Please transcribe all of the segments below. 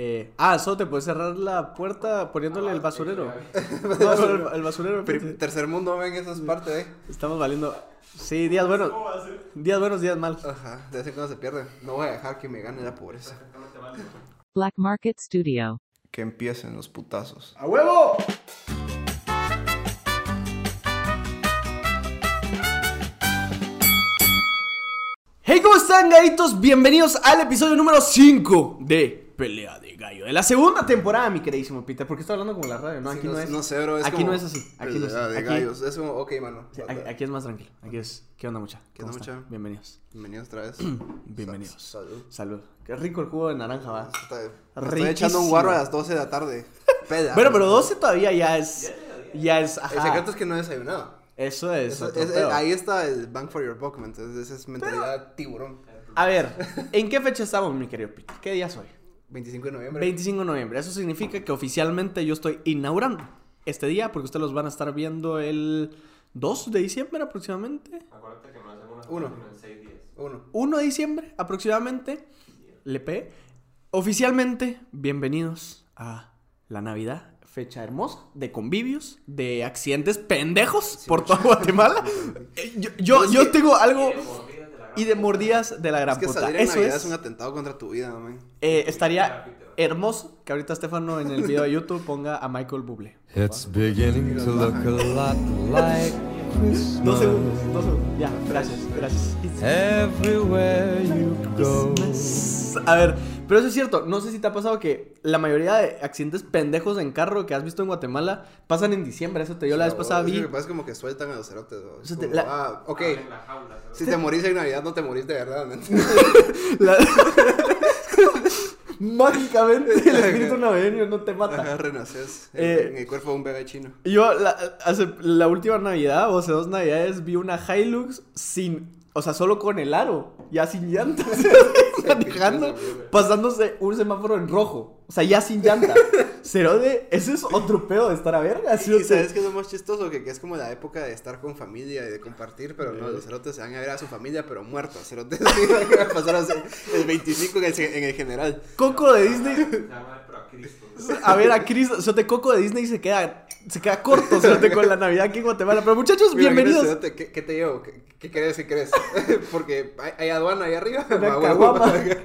Eh, ah, solo te puedes cerrar la puerta poniéndole el basurero. No, el, el basurero. Tercer mundo, ven, eso es parte, ¿eh? Estamos valiendo. Sí, días buenos. Días buenos, días malos. Ajá, de vez en cuando se pierde. No voy a dejar que me gane la pobreza. Black Market Studio. Que empiecen los putazos. ¡A huevo! Hey, ¿cómo están, gallitos? Bienvenidos al episodio número 5 de Pelea de Gallo. De la segunda temporada, mi queridísimo Peter. Porque estoy hablando como la radio, ¿no? Sí, Aquí no, no, es. no sé, bro. Es aquí como no es así. Aquí no es pelea así. de Aquí- gallos. Es como, ok, mano. Sí, aquí, es más tranquilo. Aquí es. ¿Qué onda, mucha? ¿Qué ¿Cómo onda, mucha? Bienvenidos. Bienvenidos otra vez. Bienvenidos. Sa- Salud. Salud. Qué rico el jugo de naranja, va. Está- me Estoy echando un guarro a las 12 de la tarde. Peda. Bueno, pero 12 todavía ya es. Ya es. El Ajá. secreto es que no he desayunado. Eso es. Eso- es- ahí está el bang for your buck, ¿me entiendes? Esa es mentalidad tiburón. A ver, ¿en qué fecha estamos, mi querido Peter? ¿Qué día es hoy? 25 de noviembre. 25 de noviembre. Eso significa que oficialmente yo estoy inaugurando este día porque ustedes los van a estar viendo el 2 de diciembre aproximadamente. Acuérdate que no hacen una Uno. en 6 días. Uno. 1 de diciembre aproximadamente. Le pegué. Oficialmente, bienvenidos a la Navidad. Fecha hermosa de convivios, de accidentes pendejos por toda Guatemala. Eh, Yo, yo, Es yo que- tengo algo Y de mordidas de la gran Es que puta. salir en Eso Navidad es. es un atentado contra tu vida, man. Eh, estaría hermoso que ahorita Estefano en el video de YouTube ponga a Michael Bublé. It's beginning to look a lot like Christmas. Dos segundos, dos segundos. Ya, gracias, gracias. Everywhere you go. A ver, pero eso es cierto. No sé si te ha pasado que la mayoría de accidentes pendejos en carro que has visto en Guatemala pasan en diciembre. Eso te dio la vez pasada. Vi. lo que pasa es como que sueltan a los cerotes. la- Ah, ok. En la jaula. Si te morís en Navidad, no te morís de verdad, Mágicamente el espíritu navideño no te mata. Ajá, renaces en, Eh, en el cuerpo de un bebé chino. Yo la, hace, la última Navidad, o hace dos Navidades, vi una Hilux sin, o sea, solo con el aro, ya sin llantas, manejando, pasándose un semáforo en rojo, o sea, ya sin llanta. Cero de, ese es otro pedo de estar a verga. ¿sí o Y sea? sabes que es lo más chistoso, que, que es como la época de estar con familia y de compartir, pero no, los cerotes se van a ver a su familia, pero muertos. Cerotes van a pasar a ser el 25 en el, en el general. Coco de Disney, a Cristo. a ver a Chris, o sea, de Coco de Disney se queda, se queda corto, o sea, con la Navidad aquí en Guatemala. Pero muchachos, Mira, bienvenidos. ¿Qué, qué te llevo? ¿Qué, qué querés? ¿Qué querés? Porque hay, hay aduana ahí arriba. Una Ah, huevo. caguama. ¿Será,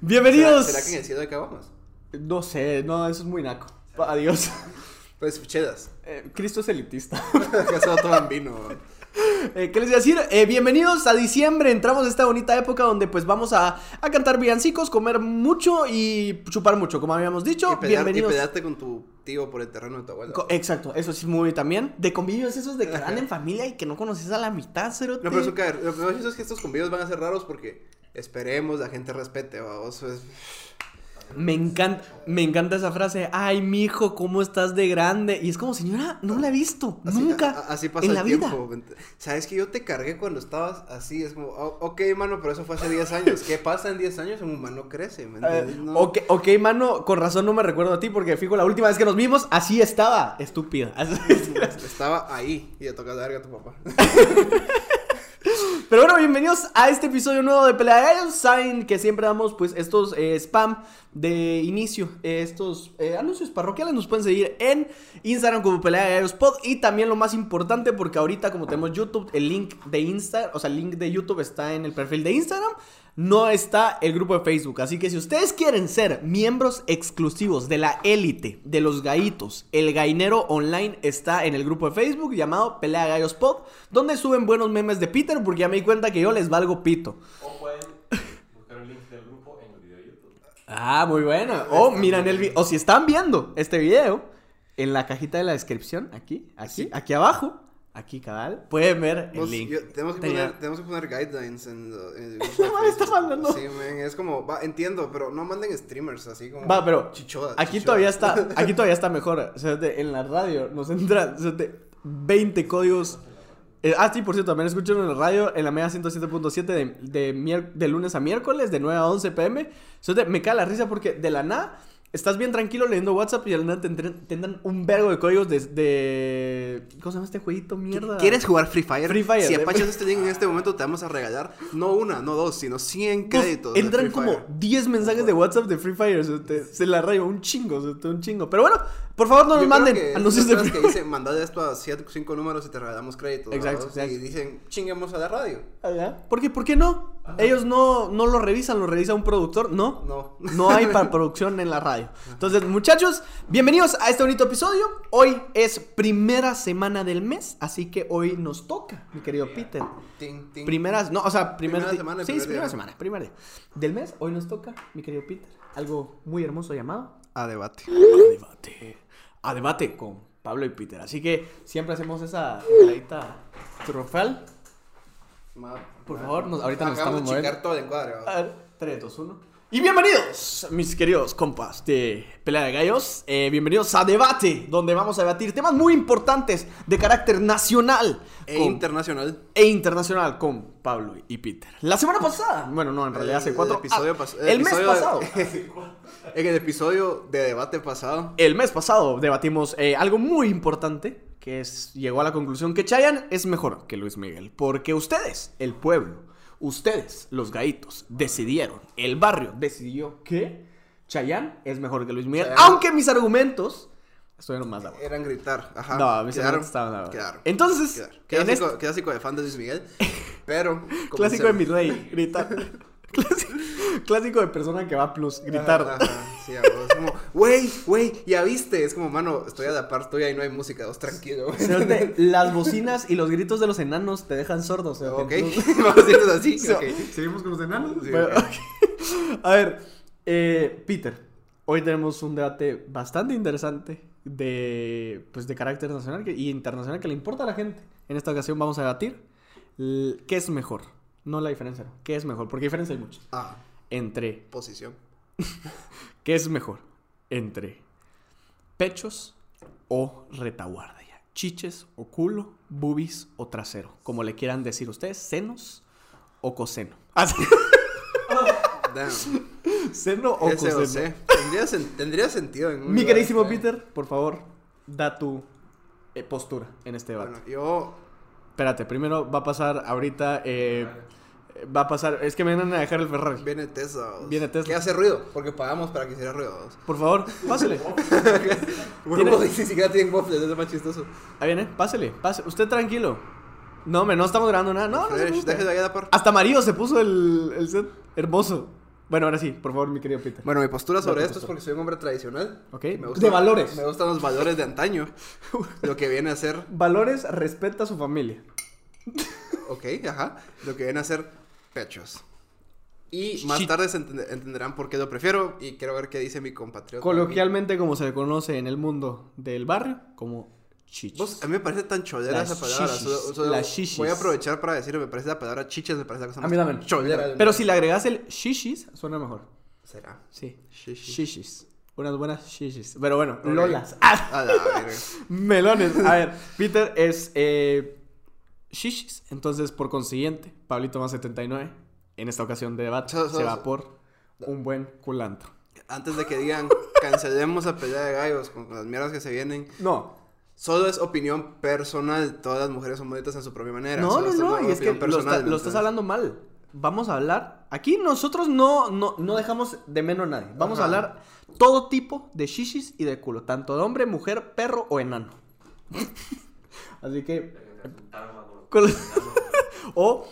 Bienvenidos. será que en el cielo hay caguamas? No sé, no, eso es muy naco. Adiós. Pues chedas. Eh, Cristo es elitista. Acá solo toman vino. Eh, ¿Qué les iba a decir? Eh, bienvenidos a diciembre. Entramos a esta bonita época donde pues vamos a, a cantar villancicos, comer mucho y chupar mucho, como habíamos dicho. Y, pelear, y bienvenidos. pelearte con tu tío por el terreno de tu abuela. Co- Exacto, eso sí muy bien. De convivios esos de que van en familia y que no conoces a la mitad, cerote. No, pero eso. Lo peor es que estos convivios van a ser raros porque esperemos la gente respete, vamos. Es... Me encanta, me encanta esa frase. Ay, mijo, ¿cómo estás de grande? Y es como, señora, no la he visto. Así, nunca. a- así pasa en el la vida. tiempo. ¿me ent- Sabes que yo te cargué cuando estabas así. Es como, "Oh, ok, mano, pero eso fue hace 10 años. ¿Qué pasa en 10 años? Un humano crece, ¿me Eh, entiendes? No. ok, ok, mano, con razón no me recuerdo a ti porque fijo, la última vez que nos vimos, así estaba, estúpida. Estaba ahí y le toca la verga a tu papá. Pero bueno, bienvenidos a este episodio nuevo de Pelea de Gallos. Saben que siempre damos pues estos eh, spam de inicio, eh, estos eh, anuncios parroquiales. Nos pueden seguir en Instagram como Pelea de Gallos Pod. Y también lo más importante, porque ahorita como tenemos YouTube, el link de Instagram, o sea, el link de YouTube está en el perfil de Instagram. No está el grupo de Facebook. Así que si ustedes quieren ser miembros exclusivos de la élite de los gallitos, el gainero online está en el grupo de Facebook llamado Pelea Gallos Pod, donde suben buenos memes de Peter, porque ya me di cuenta que yo les valgo pito. O pueden buscar el link del grupo en el video de YouTube. Ah, muy buena. O miran el video, o si están viendo este video, en la cajita de la descripción, aquí, aquí, aquí abajo, aquí cabal, pueden ver el link. yo- tenemos, que Tenía- poner, tenemos que poner guidelines en, en está mandando. Sí, man, es como, va, entiendo, pero no manden streamers así como. Va, pero aquí todavía está, aquí todavía está mejor. O sea, de- en la radio nos entran o sea, de 20 códigos. Eh, ah, sí, por cierto, también escuchan en la radio en la media 107.7 de, de, de lunes a miércoles, de 9 a 11 pm. O sea, me cae la risa porque de la nada estás bien tranquilo leyendo WhatsApp y al nada te, entren- te entran un vergo de códigos de, de... ¿Cómo se llama este jueguito? Mierda. ¿Quieres jugar Free Fire? Free Fire. Si apachas este link en este momento, te vamos a regalar no una, no dos, sino 100 Pues, créditos. de entran como Fire. 10 mensajes de WhatsApp de Free Fire. o sea, te- se la rayo un chingo, o sea, te- un chingo. Pero bueno, por favor no nos Yo manden anuncios de Free que dicen, mandad esto a 5 números y te regalamos créditos. Exacto. Y dicen, chinguemos a la radio. ¿Por qué? ¿Por qué no? Ellos no, no lo revisan, lo revisa un productor, ¿no? No. No hay para producción en la radio. Entonces, muchachos, bienvenidos a este bonito episodio. Hoy es primera semana del mes, así que hoy nos toca, mi querido Peter. Ting, ting. Primeras, no, o sea, primer Primera semana, Sí, primer primera semana, primer día. Del mes, hoy nos toca, mi querido Peter, algo muy hermoso llamado A debate. A Debate. A Debate con Pablo y Peter. Así que siempre hacemos esa peladita trofal. Por favor, nos- ahorita nos Acabamos estamos de moviendo. chicar todo el encuadre. ¿verdad? A ver, 3, 2, 1. Y bienvenidos, mis queridos compas de Pelea de Gallos. Eh, bienvenidos a Debate, donde vamos a debatir temas muy importantes de carácter nacional E con- internacional. e internacional con Pablo y Peter. La semana pasada, bueno, no, en realidad hace El cuatro. episodio ah, pas- el, mes episodio- pasado. En el episodio de debate pasado. El mes pasado debatimos eh, algo muy importante, que es, llegó a la conclusión que Chayanne es mejor que Luis Miguel, porque ustedes, el pueblo, ustedes, los gaitos, decidieron, el barrio decidió que Chayanne es mejor que Luis Miguel, Chayanne- aunque mis argumentos estuvieron más acuerdo. Eran gritar. Ajá. No, mis quedaron. argumentos estaban acuerdo. Quedaron. Entonces, Quedaron. Clásico, este- clásico de fan de Luis Miguel. Pero. Clásico de mi rey, gritar. clásico, clásico de persona que va a plus, gritar. Ajá, ajá, sí, es como, güey, güey, ya viste. Es como, mano, estoy a la par tuya y no hay música, vos tranquilo, las bocinas y los gritos de los enanos te dejan sordos. Ok, Entonces- vamos a decirlo así. Sí, ok. ¿Seguimos con los enanos? Sí, Bueno. A ver, eh, Peter, hoy tenemos un debate bastante interesante de, pues, de carácter nacional y internacional que le importa a la gente. En esta ocasión vamos a debatir qué es mejor. No la diferencia, no. ¿Qué es mejor? Porque diferencia hay mucha. Ah, Entre, posición. ¿qué es mejor? Entre pechos o retaguardia. Chiches o culo, boobies o trasero. Como le quieran decir ustedes, senos o coseno. Ah, sí. Damn. ¿Seno o Ese o coseno? Tendría, sen- tendría sentido en Mi queridísimo ¿eh? Peter, por favor, da tu eh, postura en este debate. Bueno, yo. Espérate, primero va a pasar ahorita. eh, va a pasar. Es que me van a dejar el Ferrari. Viene Tesla. Viene Tesla. Que hace ruido, porque pagamos para que hiciera ruido. Por favor, pásele. Bueno, ¿Tiene- vos ni siquiera tienen waffles, es más chistoso. Ahí viene, pásele. pase- Usted tranquilo. No, me no estamos grabando nada. No, no Fresh, par. Hasta amarillo se puso el, el set. Hermoso. Bueno, ahora sí, por favor, mi querido Peter. Bueno, mi postura sobre esto es porque soy un hombre tradicional. Ok. me De valores. Me gustan los valores de antaño. lo que viene a ser. Valores, respeta a su familia. Ok, ajá. Lo que viene a ser pechos. Y más Shit. tarde se entende- entenderán por qué lo prefiero. Y quiero ver qué dice mi compatriota. Coloquialmente, como se le conoce en el mundo del barrio, como chichis. Vos, a mí me parece tan cholera Las esa palabra. shishis, solo- solo las shishis. Voy a aprovechar para decirlo. Me parece la palabra chiches, me parece la cosa A mí también. cholera. Pero si le agregas el shishis, suena mejor. Será. Sí. Shishis. Shishis. Unas buenas shishis. Pero bueno, Ok. lolas. ¡Ah! A la verga. Melones. A ver, Peter es eh, shishis. Entonces, por consiguiente, Pablito más 79. En esta ocasión de debate, So- so- se va so- por un buen culantro. Antes de que digan, cancelemos a pelea de gallos con las mierdas que se vienen. No. Solo es opinión personal. Todas las mujeres son bonitas en su propia manera. No, Solo no, no. Y es que lo, está- personal, lo estás hablando mal. Vamos a hablar. Aquí nosotros no, no, no dejamos de menos a nadie. Vamos a hablar todo tipo de shishis y de culo. Tanto de hombre, mujer, perro o enano. Así que. o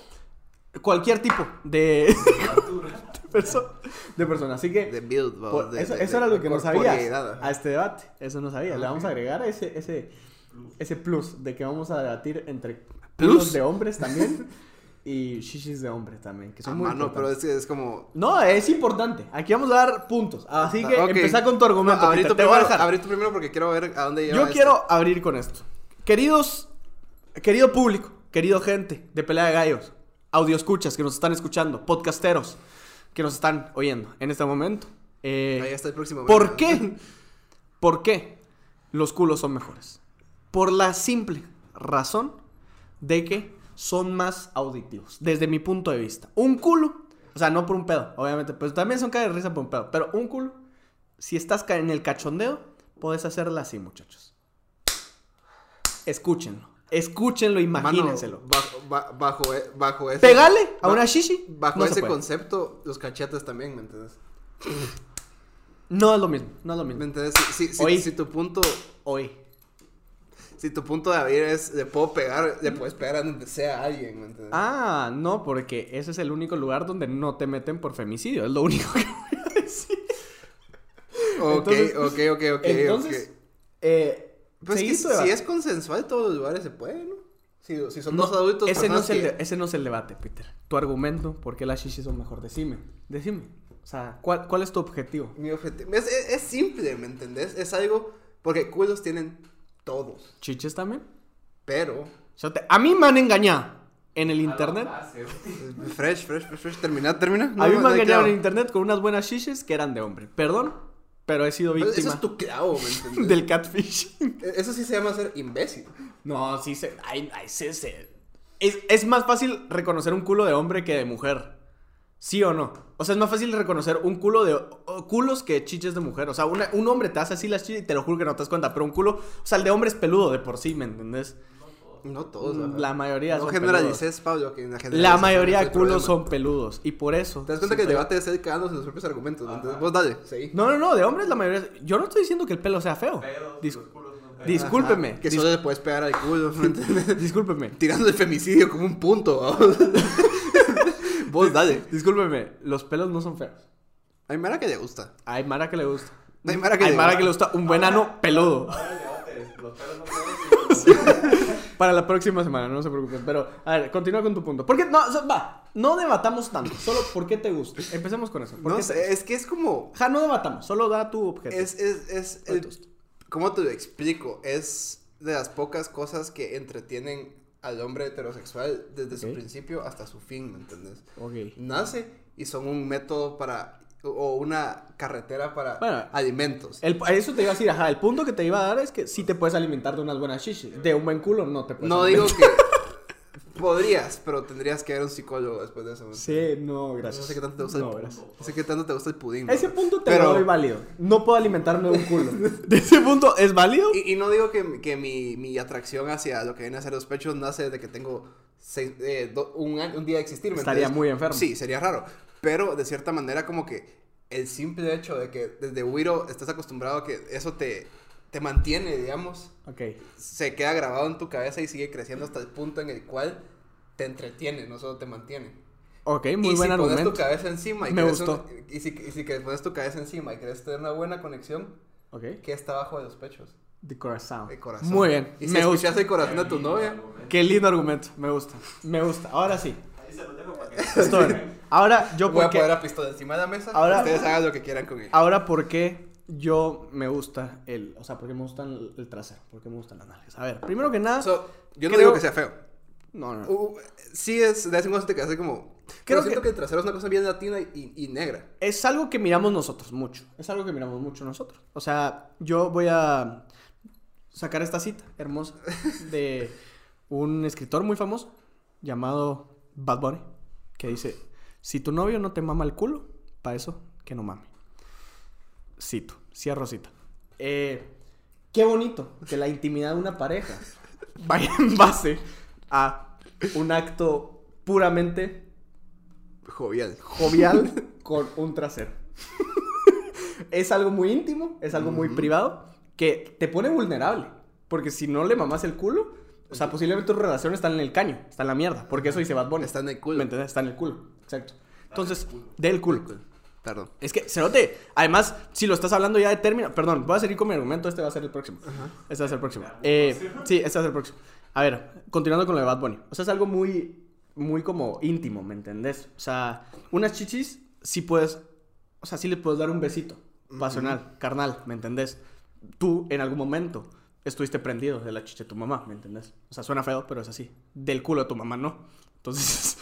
cualquier tipo de. de, perso- de persona. Así que. De build, vamos, por- de- eso, era lo que no ajá. a este debate. Eso no sabía. Le vamos a agregar ese, ese, ese plus de que vamos a debatir entre ¿Plus? de hombres también y shishis de hombres también. Que son Ah, muy mano, pero es, que es como... No, es importante. Aquí vamos a dar puntos. Así que Ah, ok. empezá con tu argumento. No, abrí Te voy a primero, dejar. abrí tú primero porque quiero ver a dónde lleva Yo esto. quiero abrir con esto. Queridos, querido público, querido gente de Pelea de Gallos, audio escuchas que nos están escuchando, podcasteros que nos están oyendo en este momento. eh, Ahí está el próximo. ¿Por qué? ¿Por qué los culos son mejores? Por la simple razón de que son más auditivos, desde mi punto de vista. Un culo, o sea, no por un pedo, obviamente, pues también son cae de risa por un pedo, pero un culo si estás en el cachondeo, puedes hacerla así, muchachos. Escúchenlo. Escúchenlo, imagínenselo. Mano, bajo, ba- bajo, e- bajo ese. Pégale a una shishi. Bajo no ese concepto, los cachetes también, ¿me entiendes? No es lo mismo, no es lo ¿Me mismo. entiendes? Si, si- si- tu punto, Hoy. si tu punto de abrir es le puedo pegar, le puedes pegar a donde sea a alguien, ¿me entiendes? Ah, no, porque ese es el único lugar donde no te meten por femicidio. Es lo único que voy a decir. ok, entonces- ok, ok, ok. Entonces, eh, Pues es que si es consensual, todos los lugares se pueden, ¿no? Si, si son No, dos adultos, ese no, es el que- ese no es el debate, Peter. Tu argumento, ¿por qué las shishis son mejor? Decime, decime. O sea, ¿cuál, cuál es tu objetivo? Mi objetivo. Es, es- es simple, ¿me entendés? Es algo. Porque culos tienen todos. ¿Chiches también? Pero. Te- a mí me han engañado en el internet. Fresh, fresh, fresh, fresh. Termina, termina. a mí me han engañado en clavo. internet con unas buenas shishis que eran de hombre. Perdón, pero he sido Pero víctima Eso es tu clavo, ¿me entendés? del catfish. Eso sí se llama ser imbécil. No, sí se. Ay, ay, se- se- Es, es más fácil reconocer un culo de hombre que de mujer. ¿Sí o no? O sea, es más fácil reconocer un culo de. culos que chiches de mujer. O sea, una- un hombre te hace así las chiches y te lo juro que no te das cuenta. Pero un culo. O sea, el de hombre es peludo de por sí, ¿me entendés? No todos. ajá. La mayoría No son generalices, Pablo. Que la mayoría es de culos son peludos. Y por eso. Te das cuenta que el debate es él quedándose en sus propios argumentos. Vos dale, sí. No, no, no, de hombres la mayoría. Yo no estoy diciendo que el pelo sea feo. Dis- discúlpeme. Que dis- solo le puedes pegar al culo, discúlpeme. Tirando el femicidio como un punto. Vos dale. Discúlpeme. Los pelos no son feos. Hay Mara que le gusta. Hay Mara que le gusta. Hay Mara que Hay le Mara gusta. que le gusta un buen ano peludo. Los pelos no pueden Para la próxima semana, no se preocupen. Pero, a ver, continúa con tu punto. ¿Por qué? No, o sea, va. No debatamos tanto. Solo por qué te gusta. Empecemos con eso. ¿Por No qué te- sé, es que es como. Ja, no debatamos. Solo da tu objeto. Es, es, es. ¿Cuál el-? ¿Cómo te lo explico? Es de las pocas cosas que entretienen al hombre heterosexual desde su Ok. principio hasta su fin, ¿me entiendes? Ok. Nace y son un método para. O una carretera para Bueno, alimentos. El, eso te iba a decir, ajá. El punto que te iba a dar es que sí te puedes alimentar de unas buenas shishis. De un buen culo no te puedes No digo que. Podrías, pero tendrías que ver un psicólogo después de eso. ¿me Sí, no, No gracias. sé qué tanto te gusta No, el. No sé qué tanto te gusta el pudín. Ese ¿no? punto te Pero- lo doy válido. No puedo alimentarme de un culo. De ese punto, ¿es válido? Y, y no digo que, que mi, mi atracción hacia lo que viene a ser los pechos nace desde que tengo seis- eh, do- un, año- un día de existir. ¿me Estaría muy enfermo. Sí, sería raro. Pero de cierta manera como que el simple hecho de que desde Wiro estés acostumbrado a que eso te, te mantiene, digamos, Ok. se queda grabado en tu cabeza y sigue creciendo hasta el punto en el cual te entretiene, no solo te mantiene. Ok, muy y buen si argumento. pones tu cabeza encima y Me gustó. un- y, si, y si que pones tu cabeza encima y querés tener una buena conexión, Ok. ¿qué está abajo de los pechos? De corazón. El corazón. Muy bien. Y si me escuchas gusta. el corazón de tu novia, Qué lindo argumento. Me gusta. Me gusta. Ahora sí. Estoy. Ahora yo voy a poner la pistola encima de la mesa. Ahora- Ustedes hagan lo que quieran con ella. Ahora por qué yo me gusta el. O sea, porque me gusta el, el trasero. Porque me gustan las nalgas. A ver, primero que nada. So, yo no creo- digo que sea feo. no, no. Uh, sí es, de vez en cuando te quedas así como... Creo Creo siento que- que... el trasero es una cosa bien latina y, y negra. Es algo que miramos nosotros mucho. Es algo que miramos mucho nosotros. O sea, yo voy a sacar esta cita hermosa de un escritor muy famoso llamado Bad Bunny que dice, si tu novio no te mama el culo, para eso que no mame. Cito, cierro cita. Eh, qué bonito que la intimidad de una pareja vaya en base a un acto puramente Jovial. jovial con un trasero. es algo muy íntimo, es algo muy privado, que te pone vulnerable. Porque si no le mamas el culo, o sea, posiblemente tu relación está en el caño, está en la mierda. Porque eso dice Bad Bunny. Está en el culo. ¿Me entiendes? Está en el culo. Exacto. Entonces, del culo. Perdón. Es que, cerote, además, si lo estás hablando ya de término, perdón, voy a seguir con mi argumento, este va a ser el próximo. Este va a ser el próximo. Eh, sí, este va a ser el próximo. A ver, continuando con lo de Bad Bunny. O sea, es algo muy, muy como íntimo, ¿me entendés? O sea, unas chichis sí puedes, o sea, sí le puedes dar un besito pasional, carnal, ¿me entendés? Tú, en algún momento, estuviste prendido de la chicha de tu mamá, ¿me entendés? O sea, suena feo, pero es así. Del culo de tu mamá, ¿no? Entonces,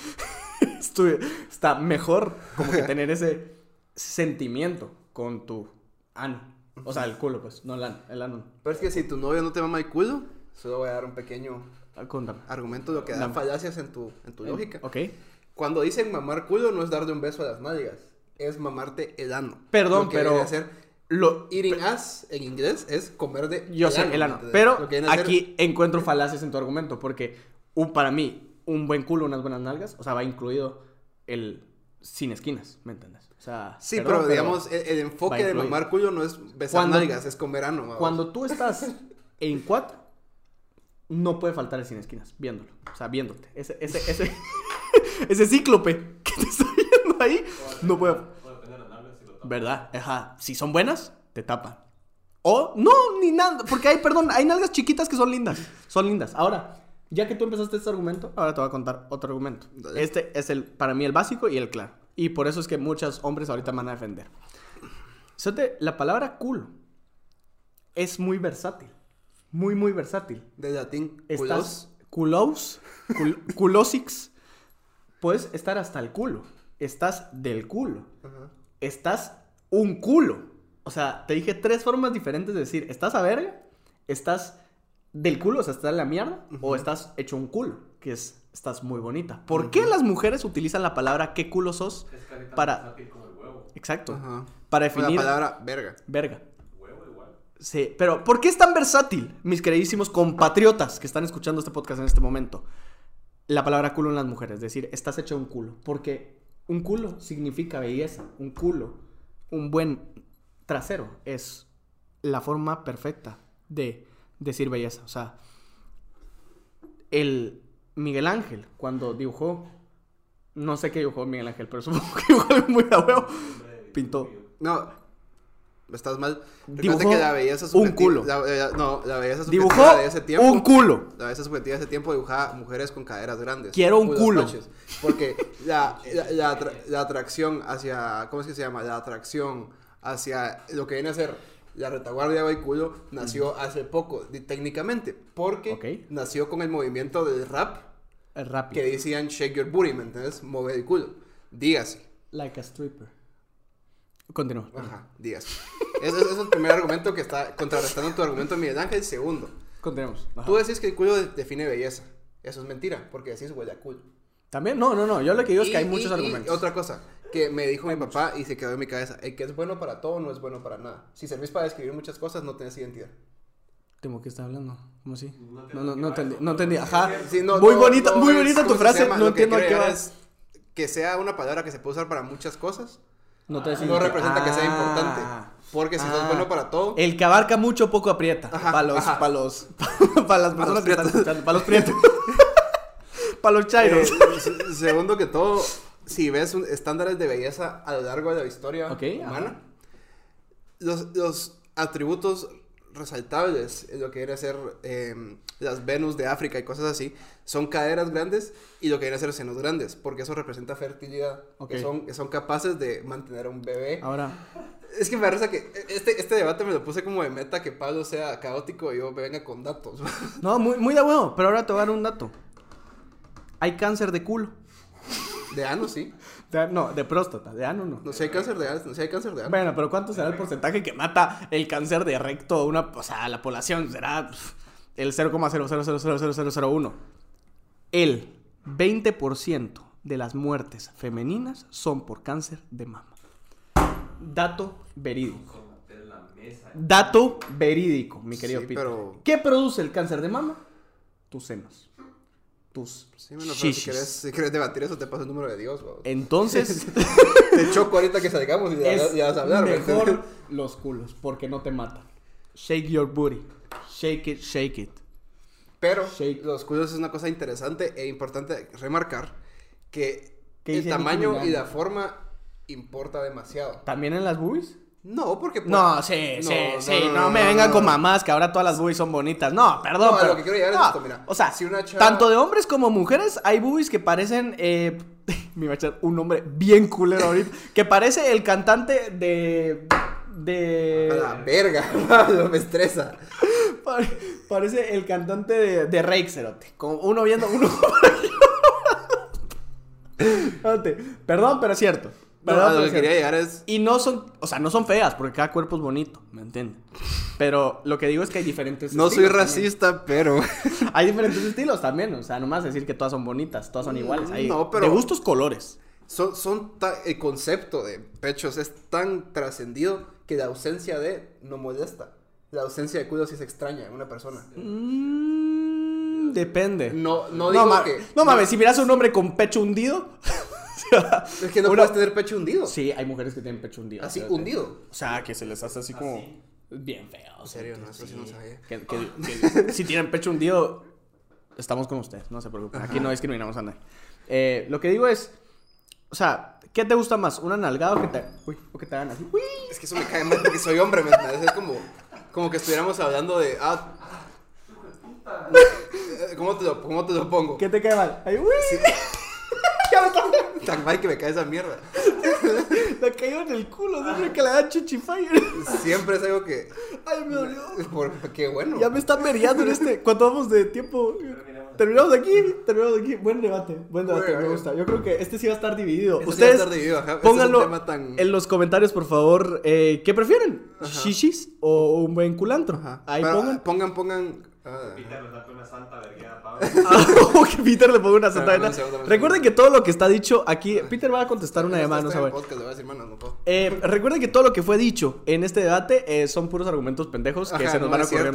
está mejor como que tener ese sentimiento con tu ano. O sea, el culo, pues, no el ano. El ano. Pero es que si tu novio no te mama el culo, solo voy a dar un pequeño Ah, argumento de lo que da falacias en tu, en tu lógica. Ok. Cuando dicen mamar culo no es darle un beso a las nalgas, es mamarte el ano. Perdón, Lo que pero- ser Lo, Eating ass en inglés es comer de yo sé, el ano. Pero aquí encuentro falacias en tu argumento. Porque un, para mí, un buen culo, unas buenas nalgas, o sea, va incluido el sin esquinas, ¿me entiendes? O sea, Sí, perdón, pero, digamos, el, enfoque de mamar culo no es besar Cuando- nalgas, es comer ano. vamos. Cuando tú estás en cuatro, no puede faltar el sin esquinas, viéndolo. O sea, viéndote. Ese, ese, ese, ese cíclope que te está viendo ahí, no puede. Puede tener las nalgas y lo tapa. ¿Verdad? Ajá. Si son buenas, te tapan. O no, ni nada. Porque hay, perdón, hay nalgas chiquitas que son lindas. Son lindas. Ahora, ya que tú empezaste este argumento, ahora te voy a contar otro argumento. Este es el, para mí, el básico y el claro. Y por eso es que muchos hombres ahorita me van a defender. La palabra culo es muy versátil. Muy, muy versátil. De latín, Estás culos. culos, cul- culosix. Puedes estar hasta el culo. Estás del culo. Ajá. Estás un culo. O sea, te dije tres formas diferentes de decir, ¿estás a verga? ¿Estás del culo? O sea, ¿estás en la mierda? ¿O estás hecho un culo? Que es, estás muy bonita. ¿Por qué las mujeres utilizan la palabra qué culo sos? Es Para- versátil como el huevo. Exacto. Para O definir... La palabra verga. Verga. Huevo igual. Sí, pero ¿por qué es tan versátil, mis queridísimos compatriotas que están escuchando este podcast en este momento? La palabra culo en las mujeres, es decir, estás hecho un culo. Porque un culo significa belleza, un culo, un buen trasero es la forma perfecta de decir belleza. O sea, el Miguel Ángel, cuando dibujó, no sé qué dibujó Miguel Ángel, pero supongo que dibujó muy a huevo, pintó. No, estás mal. Dibujó que la belleza un culo. la- la- no, la belleza subjetiva Dibujó de ese tiempo. un culo. La belleza subjetiva de ese tiempo dibujaba mujeres con caderas grandes. Quiero un culo. Porque la, la, la atra- la atracción hacia. ¿Cómo es que se llama? La atracción hacia lo que viene a ser la retaguardia del culo nació hace poco, di- técnicamente. Porque Ok. nació con el movimiento del rap Es rápido. que decían shake your booty, ¿me entiendes? Mover el culo. Dígase. Like a stripper. Continúa. Ajá, dígase. Ese, ese es el primer argumento que está contrarrestando tu argumento, Miguel Ángel. Segundo, Continuemos. Ajá. tú decís que el culo de- define belleza. Eso es mentira, porque decís huele a culo. También, no, no, no. Yo lo que digo es que hay Y- muchos y- y argumentos. otra cosa que me dijo mi papá y se quedó en mi cabeza: el que es bueno para todo no es bueno para nada. Si servís para describir muchas cosas, no tenés identidad. Temo, ¿qué está hablando? ¿Cómo así? No No, no, que no entendí. No entendí. Ajá. Sí, no, muy no, bonita, no muy es- bonita tu ¿cómo se frase. No que entiendo a qué vas. es que sea una palabra que se puede usar para muchas cosas. No, te No representa que sea Ah. importante. Porque si sos Ah. bueno para todo, El que abarca mucho, poco aprieta. Para los, para los, para las personas que están escuchando. Para los prietos. para los chairos. Eh, se- segundo que todo, si ves un- estándares de belleza a lo largo de la historia Ok, humana, los, los atributos resaltables en lo que viene a ser eh, las Venus de África y cosas así, son caderas grandes y lo que viene a ser senos grandes, porque eso representa fertilidad, Ok. que, son, que son capaces de mantener a un bebé. Ahora, Es que me parece que este, este debate me lo puse como de meta que Pablo sea caótico y yo me venga con datos. no, muy, muy de huevo. Pero ahora te voy a dar un dato. Hay cáncer de culo. De ano, sí. De- no, de próstata. De ano no. No sé, hay cáncer de ano. No sé, hay cáncer de ano. Bueno, pero ¿cuánto será el porcentaje que mata el cáncer de recto? Una, o sea, la población será el 0,0000001. El 20% de las muertes femeninas son por cáncer de mama. Dato verídico. Dato verídico, mi querido Sí, pero- ¿Qué produce el cáncer de mama? Tus senos. Tus Sí, bueno, si quieres, si quieres debatir eso, te paso el número de Dios. bro. Entonces, Te choco ahorita que salgamos y ya, es ya vas a hablar. ¿me mejor los culos, porque no te matan. Shake your booty. Shake it, shake it. Pero Shake. los culos es una cosa interesante e importante remarcar que ¿Qué el tamaño y la forma importa demasiado. ¿También en las boobies? No, porque... por- No, sí, No, sí, no, sí. No, no, me vengan con mamás que ahora todas las boobies son bonitas. No, perdón. Pero, lo que quiero llegar es esto, mira. O sea, Si una chava- tanto de hombres como mujeres hay boobies que parecen. Eh, me iba a echar un nombre bien culero ahorita. que parece el cantante de. De. A la verga, no me estresa. Pare- Parece el cantante de, de Rake, cerote. Como uno viendo uno. Perdón, pero es cierto. No, Perdón, pero lo que quería cierto. llegar es... Y no son, o sea, no son feas, porque cada cuerpo es bonito, ¿me entienden? Pero lo que digo es que hay diferentes No soy estilos también. racista, pero... Hay diferentes estilos también, o sea, no más decir que todas son bonitas, todas son iguales. Hay No, pero- de gustos colores. Son, son el concepto de pechos es tan trascendido que la ausencia de no molesta. La ausencia de culo sí es extraña en una persona. Mm, depende. No, no digo que. no mames, si miras a un hombre con pecho hundido. Es que no Una- puedes tener pecho hundido. Sí, hay mujeres que tienen pecho hundido. Así, hundido. O sea, que se les hace así como bien feo. En serio, no, eso sí no sabía. Que, que- que si tienen pecho hundido, estamos con ustedes, no se preocupen. Aquí no discriminamos a nadie. Eh, lo que digo es, o sea, ¿qué te gusta más? ¿Una nalgada o que te, uy, o que te hagan así? Uy. Es que eso me cae mal porque soy hombre, ¿me entiendes? Es como, como que estuviéramos hablando de. Ah, ¿cómo, te lo, ¿Cómo te lo pongo? ¿Qué te cae mal? Ay, uy. Tan mal que me cae esa mierda. Me cayó en el culo, siempre que le da chichi fire. Siempre es algo que. Ay, me dolió. Por, qué bueno. Ya me está meriando en este. ¿Cuánto vamos de tiempo? Terminamos aquí, terminamos aquí. Buen debate, buen debate, Bueno, me gusta. Yo creo que este sí va a estar dividido. Sí a Ustedes estar dividido, ajá. Este es pónganlo tema tan- en los comentarios, por favor. eh, ¿Qué prefieren? ¿Shishis o un buen culantro? Ajá. Ahí Pero, pongan. Pongan, pongan. Ah, Peter le saca una santa vergueada a Pablo. Ah, o que Peter le ponga una santa un Recuerden que todo lo que está dicho aquí. Peter va a contestar una no llamada, no está en sabe. el podcast, le voy a decir, mano, no puedo. Eh, recuerden que todo lo que fue dicho en este debate eh, son puros argumentos pendejos que Ajá, se nos no van a es ocurrir.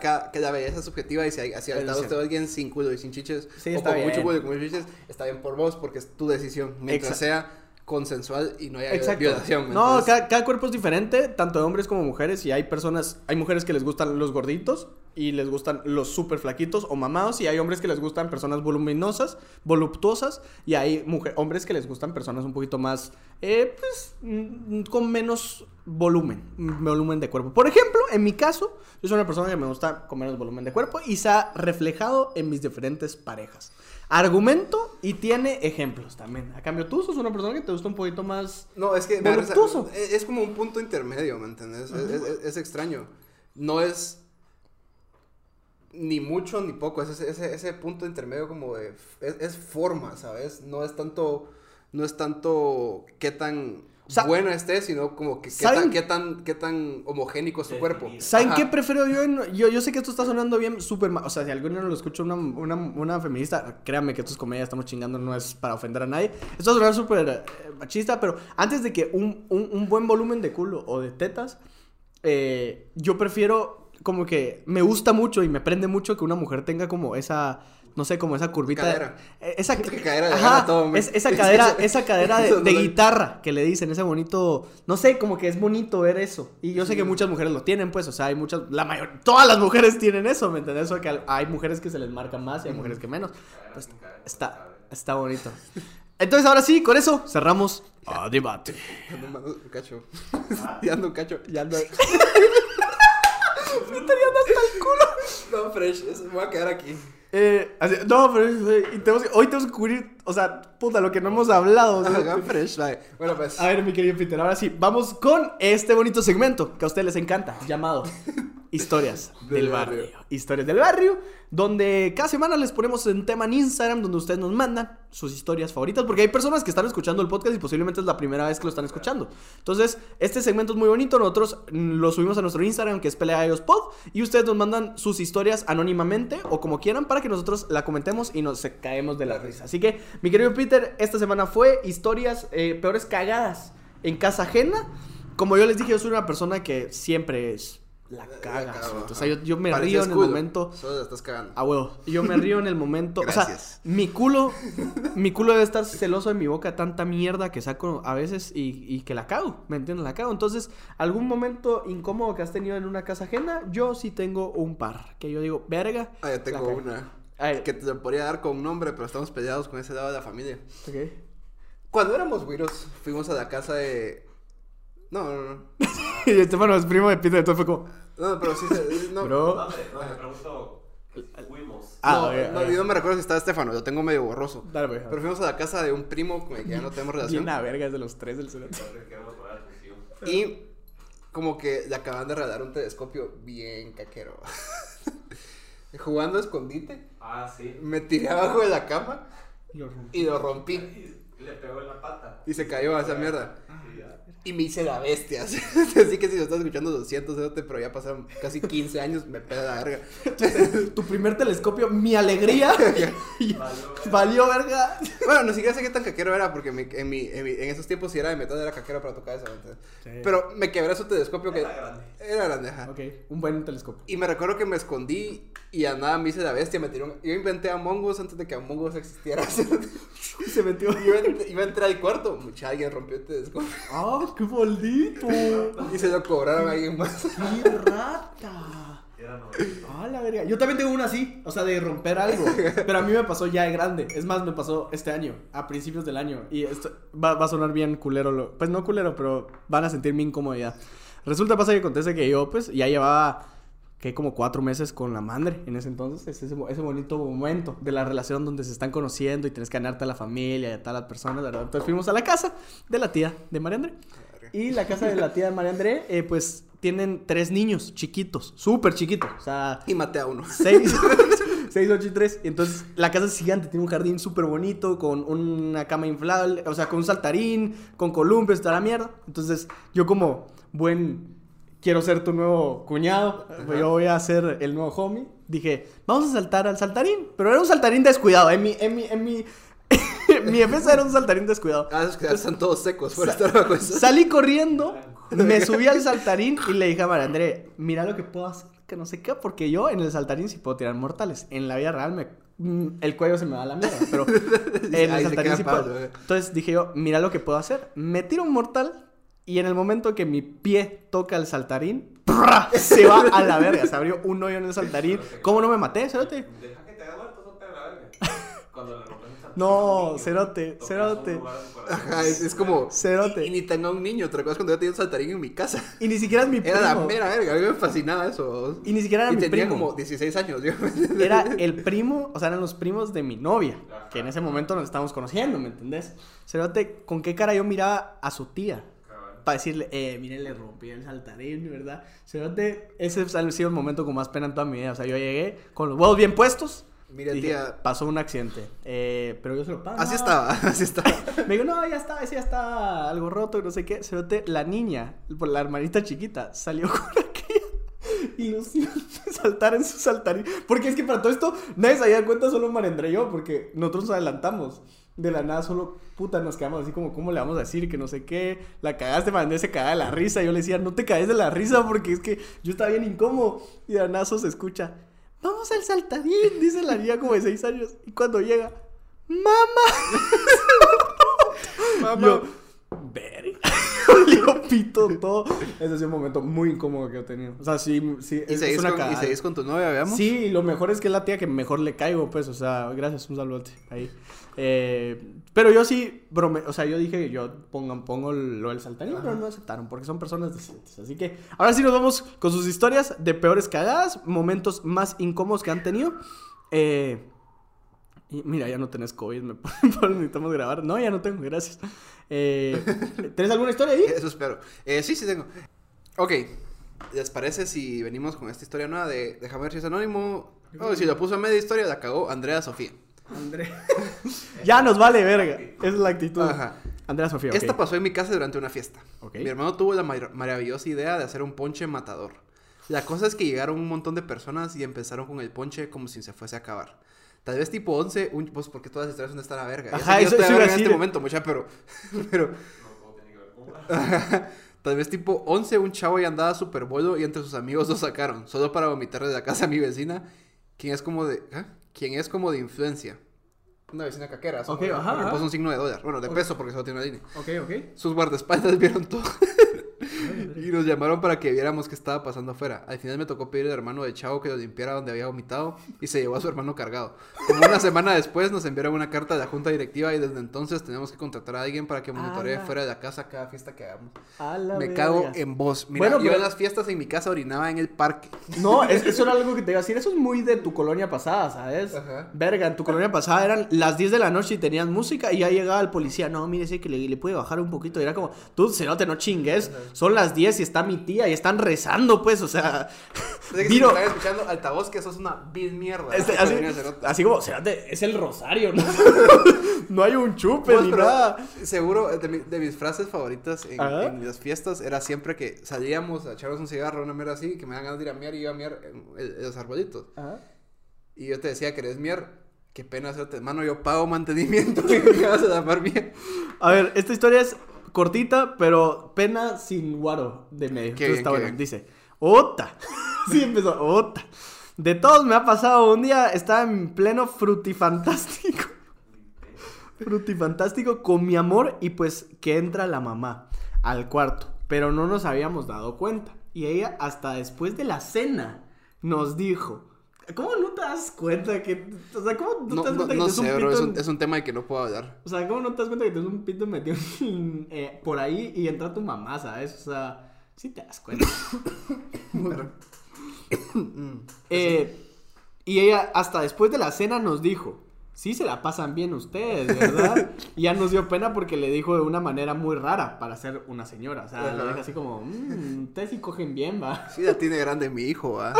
cada- que la belleza es subjetiva y si, hay, si al Es lado cierto. usted alguien sin culo y sin chiches Sí, o está con mucho bien. culo y con muchos chiches, está bien por vos porque es tu decisión. Mientras Exacto. sea consensual y no haya Exacto. violación. ¿me No, cada, cada cuerpo es diferente, tanto de hombres como mujeres. Y hay personas, hay mujeres que les gustan los gorditos y les gustan los súper flaquitos o mamados. Y hay hombres que les gustan personas voluminosas, voluptuosas. Y hay mujer, hombres que les gustan personas un poquito más, eh, pues, mm, con menos volumen, volumen de cuerpo. Por ejemplo, en mi caso, yo soy una persona que me gusta con menos volumen de cuerpo y se ha reflejado en mis diferentes parejas. Argumento y tiene ejemplos también. A cambio, tú sos una persona que te gusta un poquito más No, es que. Voluptuoso. es, es como un punto intermedio, ¿me entiendes? Es, es- es extraño. No es ni mucho ni poco, es ese, ese, ese punto intermedio como de... Es forma, ¿sabes? No es tanto... No es tanto qué tan O sea, buena esté, sino como que qué ¿saben? tan, qué tan, qué tan homogénico es tu cuerpo. ¿Saben Ajá. qué prefiero yo, en- yo? Yo sé que esto está sonando bien súper mal. O sea, si algún día no lo escucha una, una, una feminista, créanme que esto es comedia, estamos chingando, no es para ofender a nadie. Esto va a sonar súper eh, machista, pero antes de que un, un, un buen volumen de culo o de tetas, eh, yo prefiero como que me gusta mucho y me prende mucho que una mujer tenga como esa... No sé, como esa curvita. Cadera. Esa cadera Ajá, todo, es- esa cadera, esa cadera de, no guitarra que le dicen, ese bonito, no sé, como que es bonito ver eso. Y yo sé que muchas mujeres lo tienen, pues, o sea, hay muchas, la mayor, todas las mujeres tienen eso, ¿me entiendes? Eso que hay mujeres que se les marca más y hay mujeres que menos. Pues, está, está bonito. Entonces, ahora sí, con eso cerramos a debate. Ando un mano- un cacho. Ya ando un cacho. Ya ando. No, fresh, eso, me voy a quedar aquí. Eh, así- no, pero eh, y tenemos que- hoy tenemos que cubrir, o sea, puta, lo que no hemos hablado. o sea, fresh, bye. Bueno, pues. A ver, mi querido Peter, ahora sí, vamos con este bonito segmento que a ustedes les encanta, llamado Historias del, Del barrio. barrio. Historias del barrio, donde cada semana les ponemos un tema en Instagram donde ustedes nos mandan sus historias favoritas, porque hay personas que están escuchando el podcast y posiblemente es la primera vez que lo están escuchando. Entonces, este segmento es muy bonito, nosotros lo subimos a nuestro Instagram que es Pelea Pod y ustedes nos mandan sus historias anónimamente o como quieran para que nosotros la comentemos y nos caemos de la risa. Así que, mi querido Peter, esta semana fue historias eh, peores cagadas en casa ajena. Como yo les dije, yo soy una persona que siempre es la caga. cago, suelto. o sea, yo, yo me Pareces río en el momento. Solo la estás cagando. A huevo. Yo me río en el momento. O sea, Gracias. mi culo. Mi culo debe estar celoso de mi boca, tanta mierda que saco a veces y, y que la cago. ¿Me entiendes? La cago. Entonces, algún momento incómodo que has tenido en una casa ajena, yo sí tengo un par. Que yo digo, verga. Ah, ya tengo la cago. una. A ver. Que te lo podría dar con un nombre, pero estamos peleados con ese lado de la familia. Ok. Cuando éramos güiros, fuimos a la casa de. No, no, no. y Estefano es primo de Peter, entonces fue como. No, pero sí. se- No, Bro. ¿Dónde? No, me pregunto. Fuimos. Ah, no, ok, no, ok. yo no me recuerdo si estaba Estefano, lo tengo medio borroso. Dale, pues. Pero fuimos a la casa de un primo con el que ya no tenemos relación. Bien a verga, es de los tres del atención. Y como que le acaban de regalar un telescopio bien caquero. Jugando a escondite, Ah, sí. me tiré abajo de la cama y lo rompí. Y le pegó en la pata. Y se cayó a esa mierda. Sí, ya. Y me hice la bestia. Así que si lo estás escuchando 200, cerote, pero ya pasaron casi 15 años, me pega la verga. Tu primer telescopio, mi alegría. valió verga. Bueno, no siquiera sé qué tan caquero era, porque mi- en, mi, en, mi- en esos tiempos si era de metal era caquero para tocar esa. Sí. Pero me quebré su telescopio que Era grande. era grande, ajá. Ok, un buen telescopio. Y me recuerdo que me escondí y andaba, me hice la bestia, me tiró un- Yo inventé Among Us antes de que Among Us existiera. Se metió. iba, a ent- iba a entrar al cuarto, mucha alguien rompió el telescopio ¡Ah, qué maldito! y se lo cobraron a alguien más. ¡Qué rata! ¡Ah, la verga! Yo también tengo una así, o sea, de romper algo. Pero a mí me pasó ya de grande. Es más, me pasó este año, a principios del año. Y esto va, va a sonar bien culero. Lo, pues no culero, pero van a sentir mi incomodidad. Resulta, pasa que acontece que yo, pues, ya llevaba, que como cuatro meses con la madre en ese entonces. Es ese, ese bonito momento de la relación donde se están conociendo y tienes que ganarte a la familia y a todas las personas, ¿verdad? Entonces fuimos a la casa de la tía de María André. Y la casa de la tía de María André, eh, pues, tienen tres niños chiquitos, súper chiquitos. O sea, Y maté a uno. 6, 6, 8 y 3. Entonces, la casa es gigante, tiene un jardín súper bonito, con una cama inflable, o sea, con un saltarín, con columpios, toda la mierda. Entonces, yo como buen, quiero ser tu nuevo cuñado, yo voy a ser el nuevo homie, dije, vamos a saltar al saltarín. Pero era un saltarín descuidado, en mi, en mi, en mi, mi defensa era un saltarín descuidado. Ah, esos que ya están todos secos por estar. Salí corriendo, me subí al saltarín y le dije a María André, mira lo que puedo hacer, que no sé qué, porque yo en el saltarín sí puedo tirar mortales. En la vida real me, mm, el cuello se me va a la mierda, pero en el Ahí saltarín sí puedo. eh. Entonces dije yo, mira lo que puedo hacer. Me tiro un mortal y en el momento que mi pie toca el saltarín, ¡prra! se va a la verga. Se abrió un hoyo en el saltarín. ¿Cómo no me maté, cerote? Deja que te haga vuelto, son la verga. Cuando le rompes el No, niño, cerote, cerote. Ajá, es, es como. Cerote. Y ni tengo un niño. ¿Te recuerdas cuando yo tenía un saltarín en mi casa? Y ni siquiera es mi primo. Era la mera verga. A mí me fascinaba eso. Y ni siquiera era y mi tenía primo. como 16 años. Yo. Era el primo, o sea, eran los primos de mi novia, que en ese momento nos estábamos conociendo, ¿me entendés? Cerote, ¿con qué cara yo miraba a su tía? Para decirle, eh, miren, le rompí el saltarín, ¿verdad? Cerote, ese ha sido el momento con más pena en toda mi vida. O sea, yo llegué con los huevos bien puestos. Mira, dije, tía. Pasó un accidente. Eh, pero yo se lo pago. Así estaba, así estaba. Me digo, no, ya está, ese ya está algo roto y no sé qué. Cerote, la niña, por la hermanita chiquita, salió con aquella ilusión de saltar en su saltarín. Porque es que para todo esto, nadie se había cuenta, solo Marendré y yo, porque nosotros nos adelantamos. De la nada, solo puta, nos quedamos así como, ¿cómo le vamos a decir? Que no sé qué. La cagaste, Marendré se cagaba de la risa. Yo le decía, no te caes de la risa porque es que yo estaba bien incómodo. Y de la se escucha, vamos al saltarín, dice la niña como de seis años. Y cuando llega, mamá. Mamá. Yo pito todo. Ese ha sido un momento muy incómodo que he tenido. O sea, sí, sí. ¿Y es, seguís, una con, y seguís con tu novia, veamos? Sí, y lo mejor es que es la tía que mejor le caigo, pues. O sea, gracias, un saludote ahí. Eh, pero yo sí, brome, o sea, yo dije que yo pongan, pongo lo del saltarín, pero no aceptaron porque son personas decentes. Así que ahora sí nos vamos con sus historias de peores cagadas, momentos más incómodos que han tenido. Eh, y mira, ya no tenés COVID, me necesitamos grabar. No, ya no tengo, gracias. Eh, ¿Tenés alguna historia ahí? Eso espero. Eh, sí, sí tengo. Ok. ¿Les parece si venimos con esta historia nueva de Déjame ver si es anónimo? Oh, si lo puso a media historia, la cagó Andrea Sofía. André. ya nos vale verga. Esa es la actitud. Ajá. Andrea Sofía. Esta ok. pasó en mi casa durante una fiesta. Ok. Mi hermano tuvo la mar- maravillosa idea de hacer un ponche matador. La cosa es que llegaron un montón de personas y empezaron con el ponche como si se fuese a acabar. Tal vez tipo 11, un, pues porque todas las historias son de estar a verga. Ajá, eso- eso verga en este momento, mucha, pero, pero Tal vez tipo 11, un chavo ya andaba súper bolo y entre sus amigos lo sacaron, solo para vomitar de la casa a mi vecina, quien es como de... ¿ah? Quien es como de influencia. Una vecina caquera. Ok, ajá, porque ajá. puso un signo de dólar. Bueno, de peso porque solo tiene una línea. Ok, ok. Sus guardaespaldas vieron todo. Y nos llamaron para que viéramos qué estaba pasando afuera. Al final me tocó pedir al hermano de Chavo que lo limpiara donde había vomitado y se llevó a su hermano cargado. Como una semana después nos enviaron una carta de la junta directiva y desde entonces tenemos que contratar a alguien para que monitoree fuera de la casa cada fiesta que hagamos. Me cago en vos. Mira, Bueno, yo pero- en las fiestas en mi casa orinaba en el parque. No, es- eso era algo que te iba a decir. Eso es muy de tu colonia pasada, ¿sabes? Ajá. Verga, en tu colonia pasada eran las 10 de la noche y tenían música y ya llegaba el policía. No, mire, sí que le, le puede bajar un poquito. Y era como, tú, cerote, no chingues. Son las 10 tías y está mi tía y están rezando, pues, o sea. Es que si Miro- me están escuchando altavoz, que eso es una vil mierda. Este, así, así como, cerote, es el rosario, ¿no? no hay un chupe Pues, ni pero nada. Seguro, eh, de, mi- de mis frases favoritas en, Ajá. en las fiestas era siempre que salíamos a echarnos un cigarro, una mierda así, que me dan ganas de ir a miar y iba a miar en, en- en los arbolitos. Y yo te decía, ¿querés miar? Qué pena hacerte, mano, yo pago mantenimiento y me vas a tapar bien. A ver, esta historia es cortita, pero pena sin guaro de medio. Qué Entonces bien, está qué bueno. bien. Dice, Ota. sí, empezó, Ota. De todos me ha pasado un día, estaba en pleno frutifantástico. frutifantástico con mi amor y pues que entra la mamá al cuarto. Pero no nos habíamos dado cuenta. Y ella hasta después de la cena nos dijo... ¿Cómo no te das cuenta que... O sea, ¿cómo no, No, te das no, cuenta que no tienes un sé, bro, pito es un, es un tema de que no puedo hablar. o sea, ¿cómo no te das cuenta que tienes un pito metido en- eh, por ahí y entra tu mamá, ¿sabes? O sea, sí te das cuenta. Eh, y ella, hasta después de la cena, nos dijo: Sí, se la pasan bien ustedes, ¿verdad? y ya nos dio pena porque le dijo de una manera muy rara para ser una señora. O sea, le dijo así como: "Mm, Ustedes sí cogen bien, va. Sí, la tiene grande mi hijo, ¿va?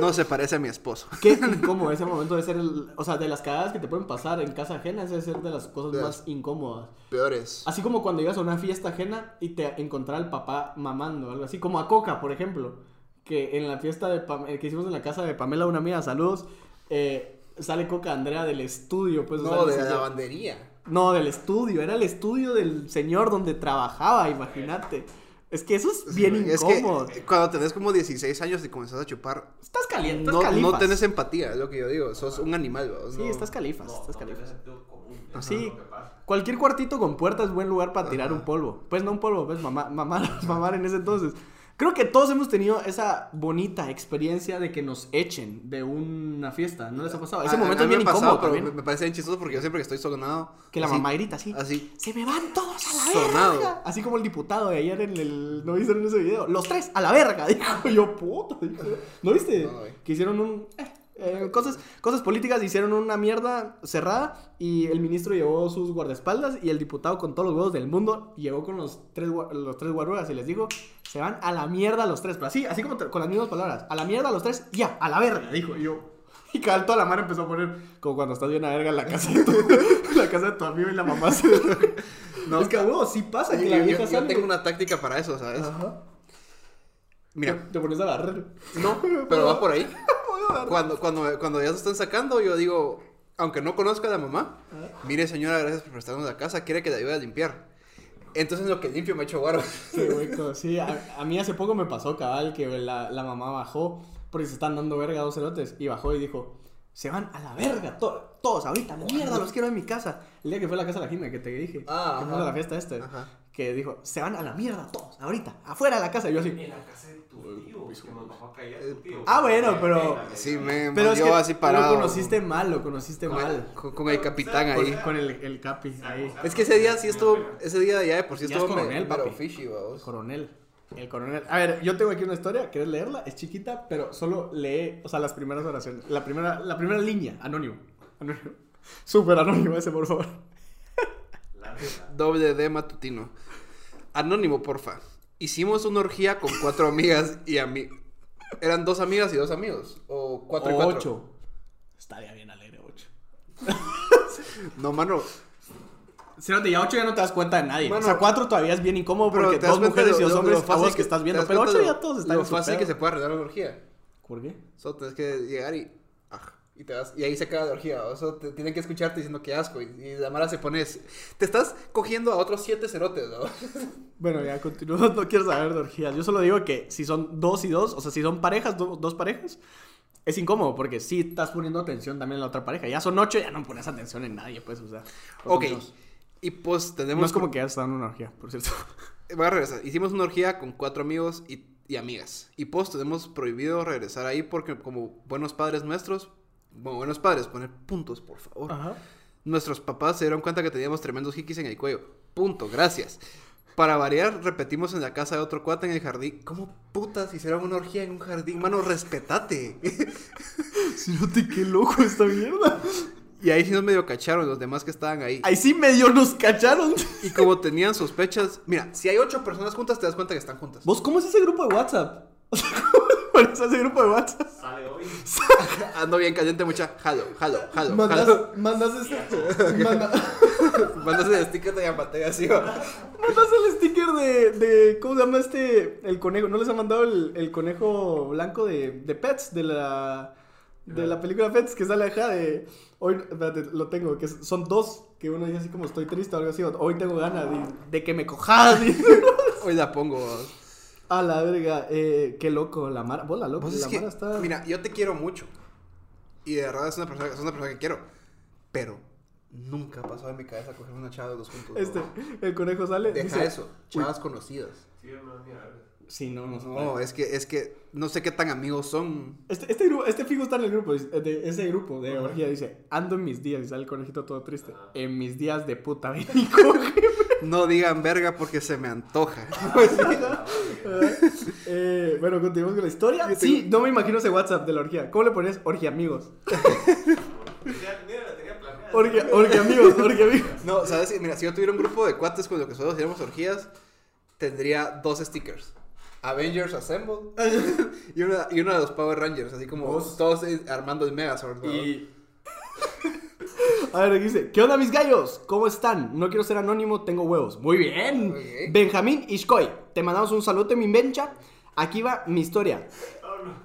No se parece a mi esposo. Qué incómodo ese momento de ser el. O sea, de las cagadas que te pueden pasar en casa ajena, ese debe ser de las cosas De más las- incómodas. Peores. Así como cuando ibas a una fiesta ajena y te encontraba el papá mamando, algo así. Como a Coca, por ejemplo. Que en la fiesta de Pam- eh, que hicimos en la casa de Pamela, una amiga, saludos. eh, sale Coca Andrea del estudio, pues. No, de la lavandería. No, del estudio. Era el estudio del señor donde trabajaba, imagínate. Es que eso es bien Es incómodo. que cuando tenés como 16 años y comenzás a chupar, Estás caliente, estás no, califas. no tenés empatía, es lo que yo digo. Sos un animal. Sí, No- estás califas, No, estás califas. común. Sí, cualquier cuartito con puerta es buen lugar para tirar Ajá. un polvo. Pues no un polvo, pues mamá, mamar, mamar en ese entonces. Creo que todos hemos tenido esa bonita experiencia de que nos echen de una fiesta. ¿No les ha pasado? Ese A- momento a es bien me ha pasado, incómodo pero me, me parece bien chistoso porque yo siempre que estoy sonado. Que la así- mamá grita así. Así. Se me van todos a la Sonado. verga. Así como el diputado de ayer en el. ¿No viste en ese video? Los tres a la verga. Dijo yo, puto. dijo. ¿No viste? No, no que hicieron un. eh, eh, cosas, cosas políticas hicieron una mierda cerrada y el ministro llevó sus guardaespaldas y el diputado con todos los huevos del mundo llegó con los tres, los tres guaruras y les dijo, se van a la mierda los tres, pero así, así como con las mismas palabras, a la mierda los tres, ya, a la verga, dijo y yo. Y cada toda la mano empezó a poner como cuando estás bien a verga en la casa de tu, la casa de tu amigo y la mamá se... No, es que, huevo, sí pasa que yo, la yo- vieja yo sale... tengo una táctica para eso, ¿sabes? Ajá. Mira, Te, pones a barrer. no, pero va por ahí. Cuando, cuando, cuando ya se están sacando, yo digo, aunque no conozca a la mamá, mire señora, gracias por prestarnos la casa, quiere que la ayude a limpiar. Entonces lo que limpio me echo guaro. Qué hueco, sí, a, a mí hace poco me pasó, cabal, que la, la mamá bajó porque se están dando verga dos cerotes y bajó y dijo, se van a la verga to- todos ahorita, mierda, los quiero en mi casa. El día que fue a la casa de la Jimena, que te dije, Ah, que fuimos a la fiesta este, Ajá. Que dijo, se van a la mierda todos, ahorita, afuera de la casa. Y yo así, En la casa de tu tío, que nos bajó a callar tu tío. Ah, bueno, pero- Sí, me pero es yo que así parado. lo conociste mal, lo conociste con, mal. con- con el capitán ahí. con el, el capi ahí. Es que ese día sí estuvo, ese día ya de por sí Ya es estuvo me- coronel, pero fishy, vamos. Coronel. El coronel. A ver, yo tengo aquí una historia, ¿quieres leerla? Es chiquita, pero solo lee, o sea, las primeras oraciones. La primera, la primera línea, anónimo. Anónimo. Súper anónimo ese, por favor. Doble D matutino. Anónimo, porfa. Hicimos una orgía con cuatro amigas y a mí. Eran dos amigas y dos amigos. O cuatro y cuatro. Ocho. Estaría bien alegre, ocho. No, mano. Cerote, ya ocho ya no te das cuenta de nadie. Mano, o sea, cuatro todavía es bien incómodo porque te dos mujeres y dos hombres lo a fácil vos que estás te viendo. Pero ocho ya todos están Lo en fácil que se puede arreglar una orgía. ¿Por qué? Solo tienes que llegar y. y, te vas, y ahí se acaba la orgía. O sea, te, tienen que escucharte diciendo que asco. Y, y la mara se pone. Te estás cogiendo a otros siete cerotes, ¿no? Bueno, ya continúo. No quiero saber de orgías. Yo solo digo que si son dos y dos, o sea, si son parejas, do- dos parejas, es incómodo porque sí estás poniendo atención también en la otra pareja. Ya son ocho, ya no pones atención en nadie, pues, o sea. Ok. Dios. Y pues tenemos. No es como que ya están en una orgía, por cierto. Voy a regresar. Hicimos una orgía con cuatro amigos y, y amigas. Y pues tenemos prohibido regresar ahí porque, como buenos padres nuestros, como buenos padres, poner puntos, por favor. Ajá. Nuestros papás se dieron cuenta que teníamos tremendos hikis en el cuello. Punto, gracias. Para variar, repetimos en la casa de otro cuate en el jardín. ¿Cómo putas hicieron una orgía en un jardín? Mano, respetate. Cerote, qué loco esta mierda. Y ahí sí nos medio cacharon los demás que estaban ahí. Ahí sí medio nos cacharon. Y como tenían sospechas, mira, si hay ocho personas juntas, te das cuenta que están juntas. ¿Vos cómo es ese grupo de WhatsApp? O sea, ¿cómo pones ese grupo de WhatsApp? Sale hoy. Ando bien caliente, mucha. Jalo, jalo, jalo, Mandas, jalo. mandas ese. manda- Mandas el sticker de Yamate así, mandas el sticker de, de. ¿Cómo se llama este? El conejo. ¿No les ha mandado el, el conejo blanco de, de Pets? De la. De la película Pets que sale acá de. Hoy, espérate, lo tengo, que son dos. Que uno dice así como estoy triste o algo así. o, Hoy tengo ganas de, de que me cojas. Hoy la pongo. A la verga, eh, qué loco, la Mara. Vos la loco, la que, Mara está. mira, yo te quiero mucho. Y de verdad es una persona, es una persona que quiero. Pero nunca pasó en mi cabeza coger una chava de dos juntos. Este, ¿no? el conejo sale. Deja dice, eso, chavas conocidas. Sí, no, mira, Sí, no, no, No, es que, es que no sé qué tan amigos son. Este, este, grupo, este fijo está en el grupo, de ese grupo de orgía, dice, ando en mis días, y sale el conejito todo triste, en mis días de puta, ven y cógeme". No digan verga porque se me antoja. Eh, bueno, continuamos con la historia. Yo Sí, no me imagino ese WhatsApp de la orgía. ¿Cómo le pones orgía amigos? Mira, mira, la tenía planeada. Orgía, orgía amigos, orgía amigos. No, ¿sabes? Mira, si yo tuviera un grupo de cuates con lo que solo hacíamos orgías, tendría dos stickers. Avengers Assemble y, una, y uno de los Power Rangers, así como Vos. todos eh, armando el Megazord. ¿no? Y... A ver, aquí dice, ¿qué onda mis gallos? ¿Cómo están? No quiero ser anónimo, tengo huevos. Muy bien. Benjamín Ishkoy, te mandamos un saludo, mi bencha. Aquí va mi historia.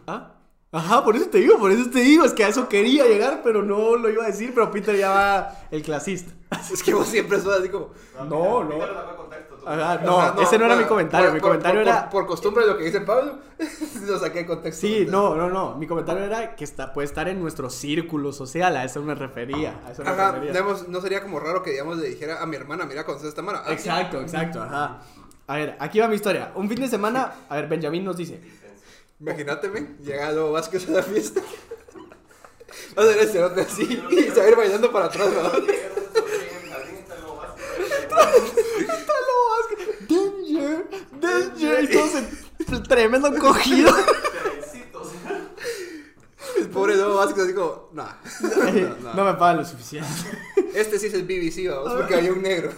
¿Ah? Ajá, por eso te digo, por eso te digo, es que a eso quería llegar, pero no lo iba a decir, pero Peter ya va el clasista. Es que vos siempre sos así como... No, mira, no. Ajá, no, ese no era mi comentario, por- mi comentario por- era... Por, costumbre de lo que dice Pablo, lo saqué de contexto. Sí, no, no, no, mi comentario era que está, puede estar en nuestro círculo social, a eso me refería, a eso me Ajá, refería. digamos, no sería como raro que, digamos, le dijera a mi hermana, mira, conoces esta. Ah, Exacto, exacto, ajá. A ver, aquí va mi historia. Un fin de semana, a ver, Benjamín nos dice, Imagínate, llega Lobo Vázquez a la fiesta. Va a ser el cerote así y se va a ir bailando para atrás, ¿no? Danger, danger, y todos en tremendo cogido. El pobre Lobo Vázquez así como, nah. no, no. me pagan lo suficiente. Este sí es el BBC, vamos, porque había un negro.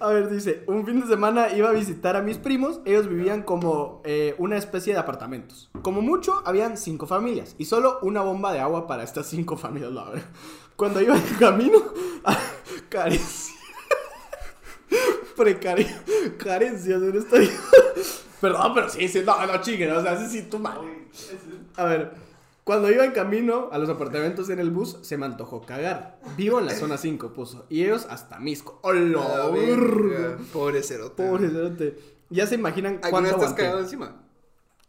A ver, dice, un fin de semana iba a visitar a mis primos, ellos vivían como eh, una especie de apartamentos. Como mucho, habían cinco familias y solo una bomba de agua para estas cinco familias, la verdad. Cuando iba en camino, carencia. Precaria. Carencias en esta vida. Perdón, pero sí, sí, no, no chinguen, o sea, sí, sí, tú mal. A ver, cuando iba en camino a los apartamentos en el bus, se me antojó cagar. Vivo en la zona 5, puso. Y ellos hasta Misco. ¡Hola! A la verga, Pobre cerote. Pobre cerote. Ya se imaginan ¿Alguna cuánto has aguanté. cagado encima?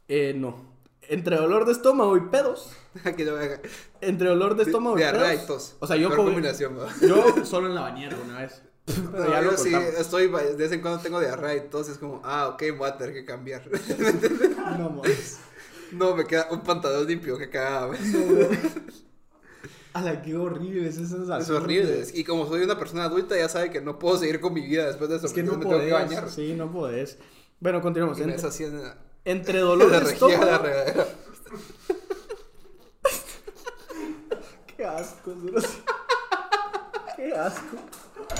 Eh, no. Entre dolor de estómago y pedos. que lo haga. Entre dolor de estómago y pedos. O sea, yo. Yo solo en la bañera una vez. Pero No, ya yo lo sí, estoy, de vez en cuando tengo diarrea y tos, es como, ah, ok, voy a tener que cambiar. No, mames. no, me queda un pantalón limpio que cagaba. Ala, qué horrible es esa sensación. Es horrible. Y como soy una persona adulta, ya sabe que no puedo seguir con mi vida después de eso. Es que porque no me tengo que podés. bañar. Sí, no podés. Bueno, continuamos. Y me Entre, deshaciendo la, entre dolor la de la estómago. regadera. Qué asco. Qué asco.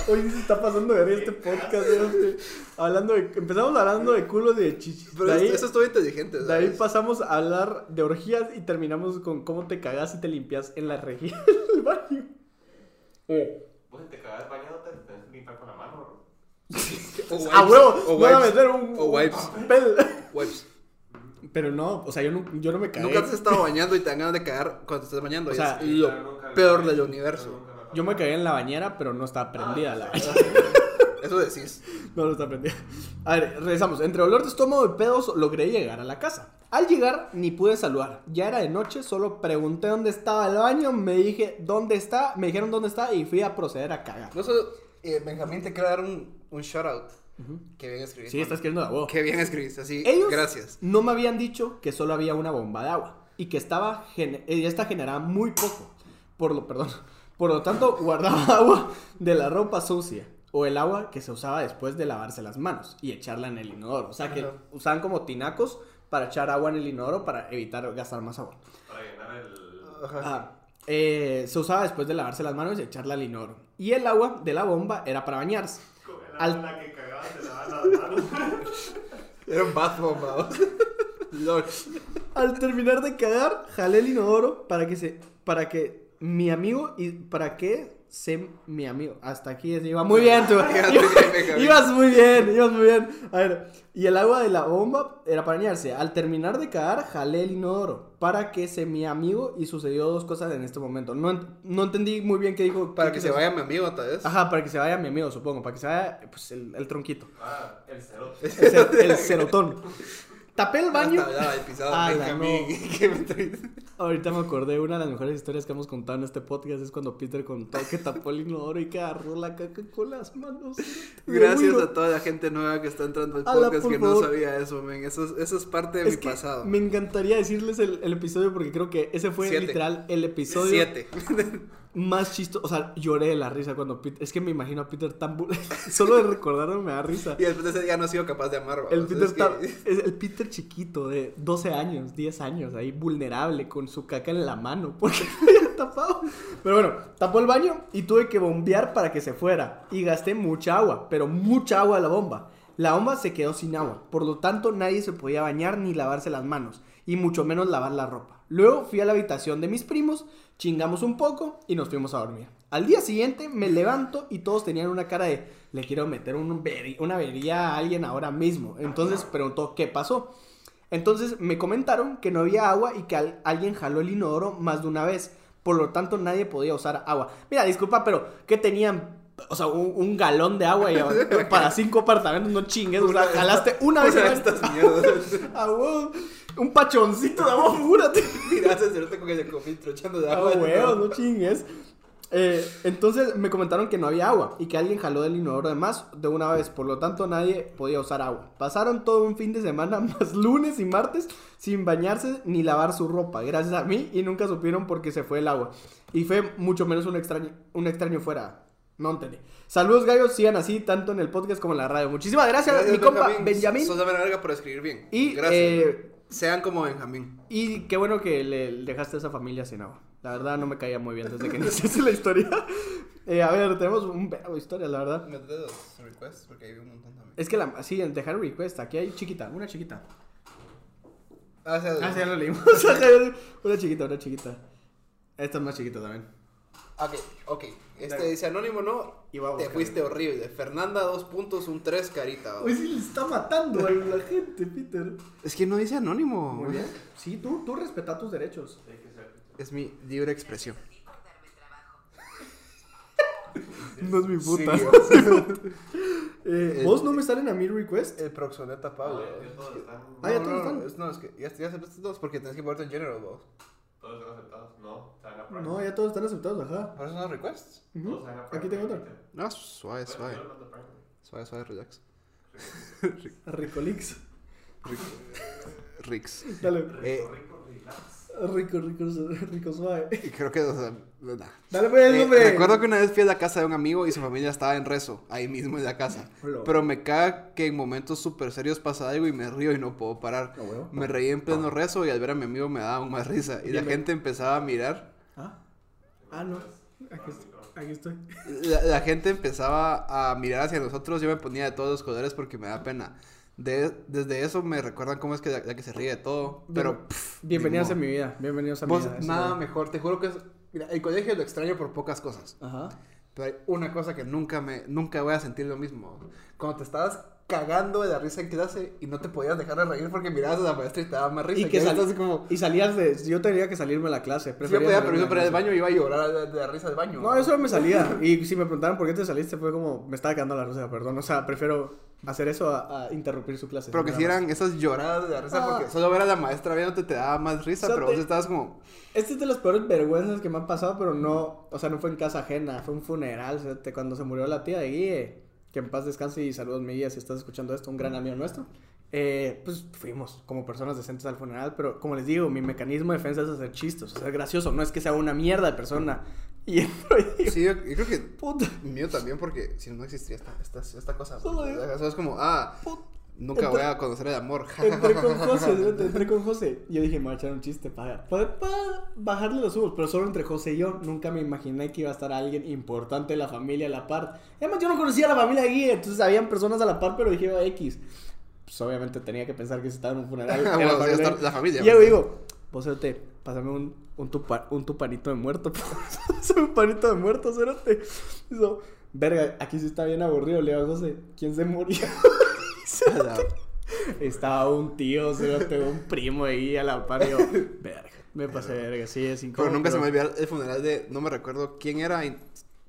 Hoy se está pasando de este podcast, Cerote. Hablando de. Empezamos hablando de culos y de chichis. Pero de ahí, eso, estuvo inteligente. de ahí ¿sabes? pasamos a hablar de orgías y terminamos con cómo te cagas y te limpias en la rejilla del baño. Vos te cagas bañándote, te tenés que limpiar con la mano. O wipes, ¡A huevo! O Van a meter un. O wipes. un pel. Wipes. Pero no, o sea, yo no, yo no me cagué. Nunca te has estado bañando y te dan ganas de cagar cuando te estás bañando. O y sea, es lo peor del nunca- universo. Yo me cagué en la bañera, pero no estaba prendida la bañera. Eso decís. No, no está prendida. A ver, regresamos. Entre dolor de estómago y pedos logré llegar a la casa. Al llegar ni pude saludar. Ya era de noche, solo pregunté dónde estaba el baño, me dije dónde está, me dijeron dónde está y fui a proceder a cagar. No solo, eh, Benjamín, te quiero dar un, un shout out. Qué bien escribiste. Sí, está escribiendo de huevo. Qué bien escribiste, así. Ellos Gracias. no me habían dicho que solo había una bomba de agua y que estaba gen- eh, esta generaba muy poco. Por lo, perdón. Por lo tanto, guardaba agua de la ropa sucia o el agua que se usaba después de lavarse las manos y echarla en el inodoro. O sea que Ajá. usaban como tinacos para echar agua en el inodoro para evitar gastar más agua. Para llenar el. Ajá. Ah, eh, se usaba después de lavarse las manos y echarla al inodoro. Y el agua de la bomba era para bañarse. El Al- agua la que se lavaban las manos. Era un bath bomb, vamos. Lord. Al terminar de cagar, jalé el inodoro para que se. para que mi amigo y para que se mi amigo. Hasta aquí es- iba muy bien, tú. Ibas muy bien, ibas muy bien, ibas muy bien. A ver, y el agua de la bomba era para bañarse. Al terminar de cagar, jalé el inodoro para que se mi amigo y sucedió dos cosas en este momento. No, ent- no entendí muy bien qué dijo. Para qué que se vaya mi amigo, tal vez. Ajá, para que se vaya mi amigo, supongo. Para que se vaya, pues, el, el tronquito. Ah, el cerote. El, cer- el cerotón. Tapé el baño. Hasta el pisado Ala, Benjamín, no. que me trae- Ahorita me acordé, una de las mejores historias que hemos contado en este podcast es cuando Peter contó que tapó el inodoro y que agarró la caca con las manos. Gracias a toda la gente nueva que está entrando al podcast que no sabía eso, men. Eso, es- eso es parte de Es mi que pasado. me encantaría decirles el, el episodio porque creo que ese fue Siete. literal el episodio Siete. más chistoso. O sea, lloré de la risa cuando Peter. Es que me imagino a Peter tan. Solo de recordarlo me da risa. y después de ese día no he sido capaz de amar, El. Peter, Es que- ta- es el Peter chiquito de 12 años, 10 años, ahí vulnerable con su caca en la mano porque había tapado. Pero bueno, tapó el baño y tuve que bombear para que se fuera. Y gasté mucha agua, pero mucha agua a la bomba. La bomba se quedó sin agua, por lo tanto nadie se podía bañar ni lavarse las manos, y mucho menos lavar la ropa. Luego fui a la habitación de mis primos, chingamos un poco y nos fuimos a dormir. Al día siguiente me levanto y todos tenían una cara de le quiero meter un una avería a alguien ahora mismo. Entonces preguntó qué pasó. Entonces me comentaron que no había agua y que al- alguien jaló el inodoro más de una vez. Por lo tanto nadie podía usar agua. Mira, disculpa, pero ¿qué tenían? O sea, un, un galón de agua y para cinco apartamentos, no chingues. O sea, jalaste una vez. una estas mierdas. Ah. Un pachoncito de agua, el cerote con el cofiltro echando de Ah, agua. huevo, no chingues. Eh, entonces me comentaron que no había agua y que alguien jaló del inodoro de más de una vez, por lo tanto nadie podía usar agua. Pasaron todo un fin de semana, más lunes y martes, sin bañarse ni lavar su ropa, gracias a mí, y nunca supieron por qué se fue el agua. Y fue mucho menos un extraño, un extraño fuera. No entendí. Saludos gallos, sigan así, tanto en el podcast como en la radio. Muchísimas gracias, Gracias, mi compa Benjamín. Sos de verga por escribir bien. Y, Gracias. eh, Sean como Benjamín. Y qué bueno que le dejaste a esa familia sin agua. La verdad no me caía muy bien desde que iniciaste la historia. Eh, a ver, tenemos un verbo de historia, la verdad. Me traes los requests porque hay un montón también. Es que la, sí, en dejar request, aquí hay chiquita, una chiquita. Ah, Ah, sí, ya lo leímos. una chiquita, una chiquita. Esta es más chiquita también. Ok, ok. Este Dale. dice anónimo, no. Y Te fuiste horrible. Fernanda, dos puntos, un tres, carita. Uy, sí, le está matando a la gente, Peter. Es que no dice anónimo. Muy bien. Sí, tú, tú respeta tus derechos. Es mi libre expresión. No es mi puta. Sí, Eh, El- ¿Vos no me salen a mi request? El proxoneta Pablo. No, ya todos están. Ah, ya No, todos no, están. es- No, es que ya, ya aceptaste dos porque tenés que ponerte en general, vos. Todos están aceptados. No, se van a Prime. No, ya todos están aceptados, ajá. ¿Por eso son los requests? Ujú. Todos se van a Prime. Aquí tengo otra. No, suave, suave. Yo lo mando a Prime. Suave, suave, relax. Ricolix. Rix. Dale. Eh, Rico, relax. Rico, rico, rico suave. y creo que, o sea, nah. Dale pues, Eh, hombre. recuerdo que una vez fui a la casa de un amigo y su familia estaba en rezo, ahí mismo en la casa. Pero me caga que en momentos súper serios pasa algo y me río y no puedo parar. Ah. Me reí en pleno rezo y al ver a mi amigo me daba aún más risa. Y la gente empezaba a mirar. ¿Ah? Ah, no. Aquí, est- aquí estoy. La, la gente empezaba a mirar hacia nosotros. Yo me ponía de todos los colores porque me da pena. De- desde eso me recuerdan cómo es que la, la que se ríe de todo. Pero. Pff, Bienvenidos ni a mi vida. Bienvenidos a mi vida. nada mejor. Te juro que es. Mira, el colegio lo extraño por pocas cosas. Ajá. Pero hay una cosa que nunca me nunca voy a sentir lo mismo. Cuando te estabas cagando de la risa en clase y no te podías dejar de reír porque mirabas a la maestra y te daba más risa. Y que sal- como... Y salías de. Yo tenía que salirme de la clase. Si yo pedía permiso para ir al baño, iba a llorar de, de la risa del baño. No, eso me salía. Y si me preguntaban por qué te saliste, fue como. Me estaba quedando la risa, perdón. O sea, prefiero hacer eso a, a interrumpir su clase. Pero que si eran esas lloradas de la risa Ah. porque solo ver a la maestra viéndote te daba más risa, O sea, pero te- vos estabas como... Este es de las peores vergüenzas que me han pasado, pero no, o sea, no fue en casa ajena, fue un funeral, o sea, te- cuando se murió la tía de Guille, que en paz descanse y saludos mi guía si estás escuchando esto, un gran amigo nuestro. Eh, pues fuimos como personas decentes al funeral, pero como les digo, mi mecanismo de defensa es hacer chistes, o sea, es gracioso, no es que sea una mierda de persona. Y entro y digo, Sí, yo, yo creo que... puta, Mío también porque si no existiría esta, esta, esta cosa. Eso es como, ah, puta. Nunca voy a conocer el amor. Entré con José, entré con José. Yo dije, me voy a echar un chiste para, para, para bajarle los humos. Pero solo entre José y yo. Nunca me imaginé que iba a estar alguien importante de la familia a la par. Además, yo no conocía a la familia Guille. Entonces, habían personas a la par, pero dije, "Ah, X. Pues obviamente tenía que pensar que se estaba en un funeral. familia. la familia, Y yo pues. digo, vos, Cerote, pásame un, un, tupa- un tupanito de muerto. Un panito de muerto. Dijo, verga, aquí sí está bien aburrido. Le digo a José, ¿quién se murió? Estaba un tío, cerote, un primo ahí a la par. y yo, verga, me pasé de verga, sí, es Pero incómodo. nunca se me olvidó el funeral de. No me recuerdo quién era y,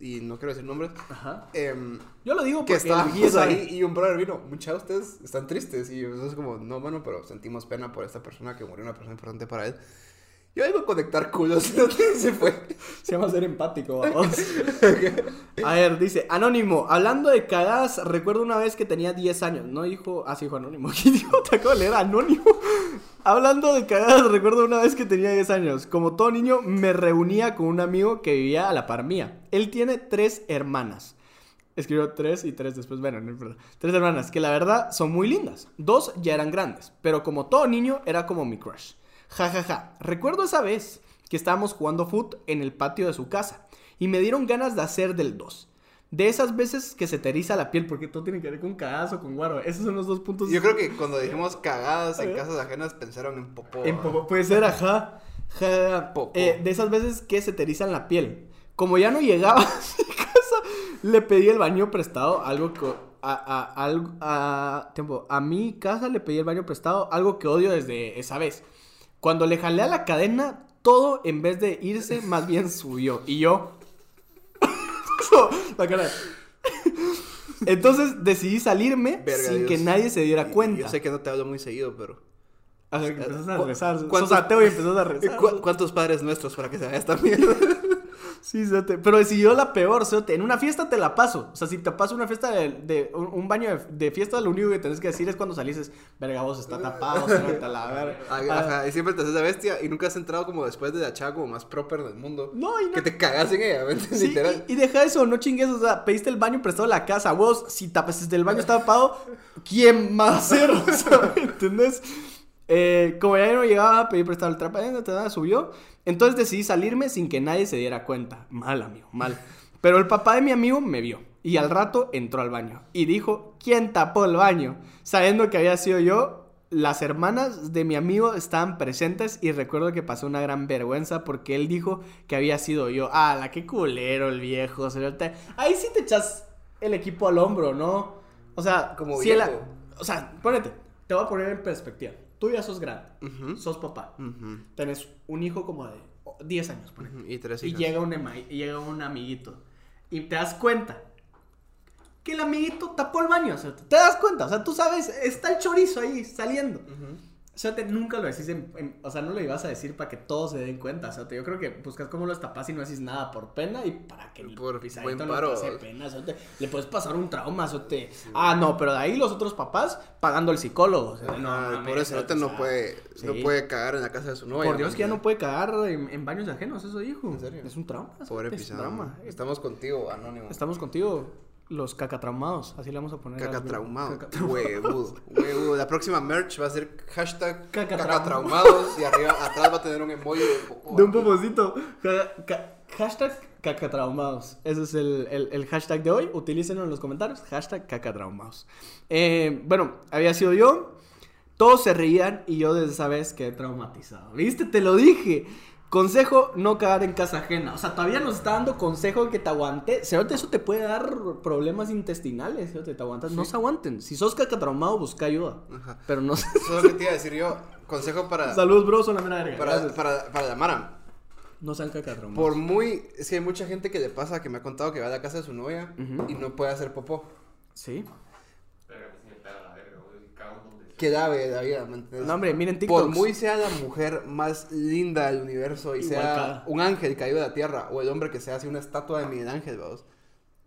y no quiero decir nombres. Ajá. em, Yo lo digo que porque estábamos ahí y un brother vino. Muchos de ustedes están tristes. Y es como, no, mano, pero sentimos pena por esta persona que murió, una persona importante para él. Yo iba a conectar culos. y se fue. Se llama ser empático, vamos. A ver, dice, Anónimo, hablando de cagadas, recuerdo una vez que tenía 10 años. No dijo, ah, sí, dijo Anónimo. ¿Qué dijo? Te acabo de leer Anónimo. Hablando de cagadas, recuerdo una vez que tenía 10 años. Como todo niño, me reunía con un amigo que vivía a la par mía. Él tiene tres hermanas. Escribió tres y tres después, bueno, no importa. Tres hermanas que la verdad son muy lindas. Dos ya eran grandes, pero como todo niño era como mi crush. Ja, ja, ja. Recuerdo esa vez que estábamos jugando foot en el patio de su casa y me dieron ganas de hacer del 2. De esas veces que se te eriza la piel, porque todo tiene que ver con cagadas o con guaro. Esos son los dos puntos. Yo creo que cuando dijimos cagadas en casas ajenas pensaron en popó. En popo- puede ser, ajá. Ja, Popó. eh, de esas veces que se te erizan la piel. Como ya no llegaba a mi casa, le pedí el baño prestado, algo que... A, a, a- tiempo, a mi casa le pedí el baño prestado, algo que odio desde esa vez. Cuando le jalé a la cadena, todo en vez de irse, más bien subió. Y yo... la cara. Entonces decidí salirme Verga, sin Dios. que nadie se diera cuenta. Yo sé que no te hablo muy seguido, pero. O sea, que empezás a ¿Cu- rezar. Sos cuántos- ateo y empezás a rezar. ¿Cu- ¿Cuántos padres nuestros para que se vea esta mierda? Sí, Cerote. Pero decidió la peor, Cerote. En una fiesta te la paso. O sea, si te paso una fiesta de, de- un, un baño de, de fiesta, lo único que tenés que decir es cuando salís es, verga, vos está tapado, Cerote, a la verga. Ajá, ajá, y siempre te haces de bestia y nunca has entrado como después de la chava como más proper del mundo. No, y no- Que te cagas en ella, ¿me entiendes? Sí, Literal. y, y deja eso, no chingues, o sea, pediste el baño prestado a la casa, vos, si tapas desde el baño está tapado, ¿quién más hacer? O sea, ¿me ¿entendés? Eh, como ya no llegaba, pedí prestado el trapo, eh, subió, entonces decidí salirme sin que nadie se diera cuenta. Mal, amigo, mal. Pero el papá de mi amigo me vio y al rato entró al baño y dijo, ¿quién tapó el baño? Sabiendo que había sido yo, las hermanas de mi amigo estaban presentes y recuerdo que pasó una gran vergüenza porque él dijo que había sido yo. Ah, la qué culero el viejo. Ahí sí te echas el equipo al hombro, ¿no? O sea, Como si o sea, ponete, te voy a poner en perspectiva. Tú ya sos grande, sos papá, Ujú, tenés un hijo como de 10 años, ujú, Y tres Y llega un, ema- y llega un amiguito. Y te das cuenta que el amiguito tapó el baño. O sea, te das cuenta. O sea, tú sabes, está el chorizo ahí saliendo. O sea, te, nunca lo decís, en- en- o sea, no lo ibas a decir para que todos se den cuenta. O sea, te- yo creo que buscas cómo los tapas y no haces nada por pena y para que el Por buen no paro. pase pena. o sea, te- le puedes pasar un trauma. o sea, te- Ah, no, pero de ahí los otros papás pagando el psicólogo. O sea, no, Ajá, el mames, pobre o sea, cerote o no sea, puede, no sí. puede cagar en la casa de su novia. Por Dios, que ya ¿no? no puede cagar en, en baños ajenos, eso dijo. ¿En serio? Es un trauma. Pobre pisado. Estamos contigo, anónimo. Estamos contigo, los cacatraumados. Así le vamos a poner. Cacatraumado. Huevudo. Huevudo. La próxima merch va a ser hashtag Cacatraum- cacatraumados y arriba, atrás va a tener un emoji de popó. De un popocito. Hashtag cacatraumados. Ese es el, el- el hashtag de hoy. Utilícenlo en los comentarios. Hashtag cacatraumados. Eh, bueno, había sido yo. Todos se reían y yo desde esa vez quedé traumatizado. ¿Viste? Te lo dije. Consejo, no cagar en casa ajena. O sea, todavía nos está dando consejo que te aguante. Cerote, eso te puede dar problemas intestinales. Cerote, te aguantas. No se aguanten. Si sos cacatraumado, busca ayuda. Ajá. Pero no Eso es lo que te iba a decir yo. Consejo para, Saludos, bro, son la mera verga. para, para, para la Mara. No sean cacatraumados. Por muy. Es que hay mucha gente que le pasa que me ha contado que va a la casa de su novia y no puede hacer popó. Sí. Pero a mí sí me pega la verga, güey. Cago en donde sea. Que da la vida, ¿me entiendes? No, hombre, miren TikTok. Por muy sea la mujer más linda del universo y Igual sea caga. un ángel caído de la tierra o el hombre que sea así una estatua de Miguel Ángel, vamos.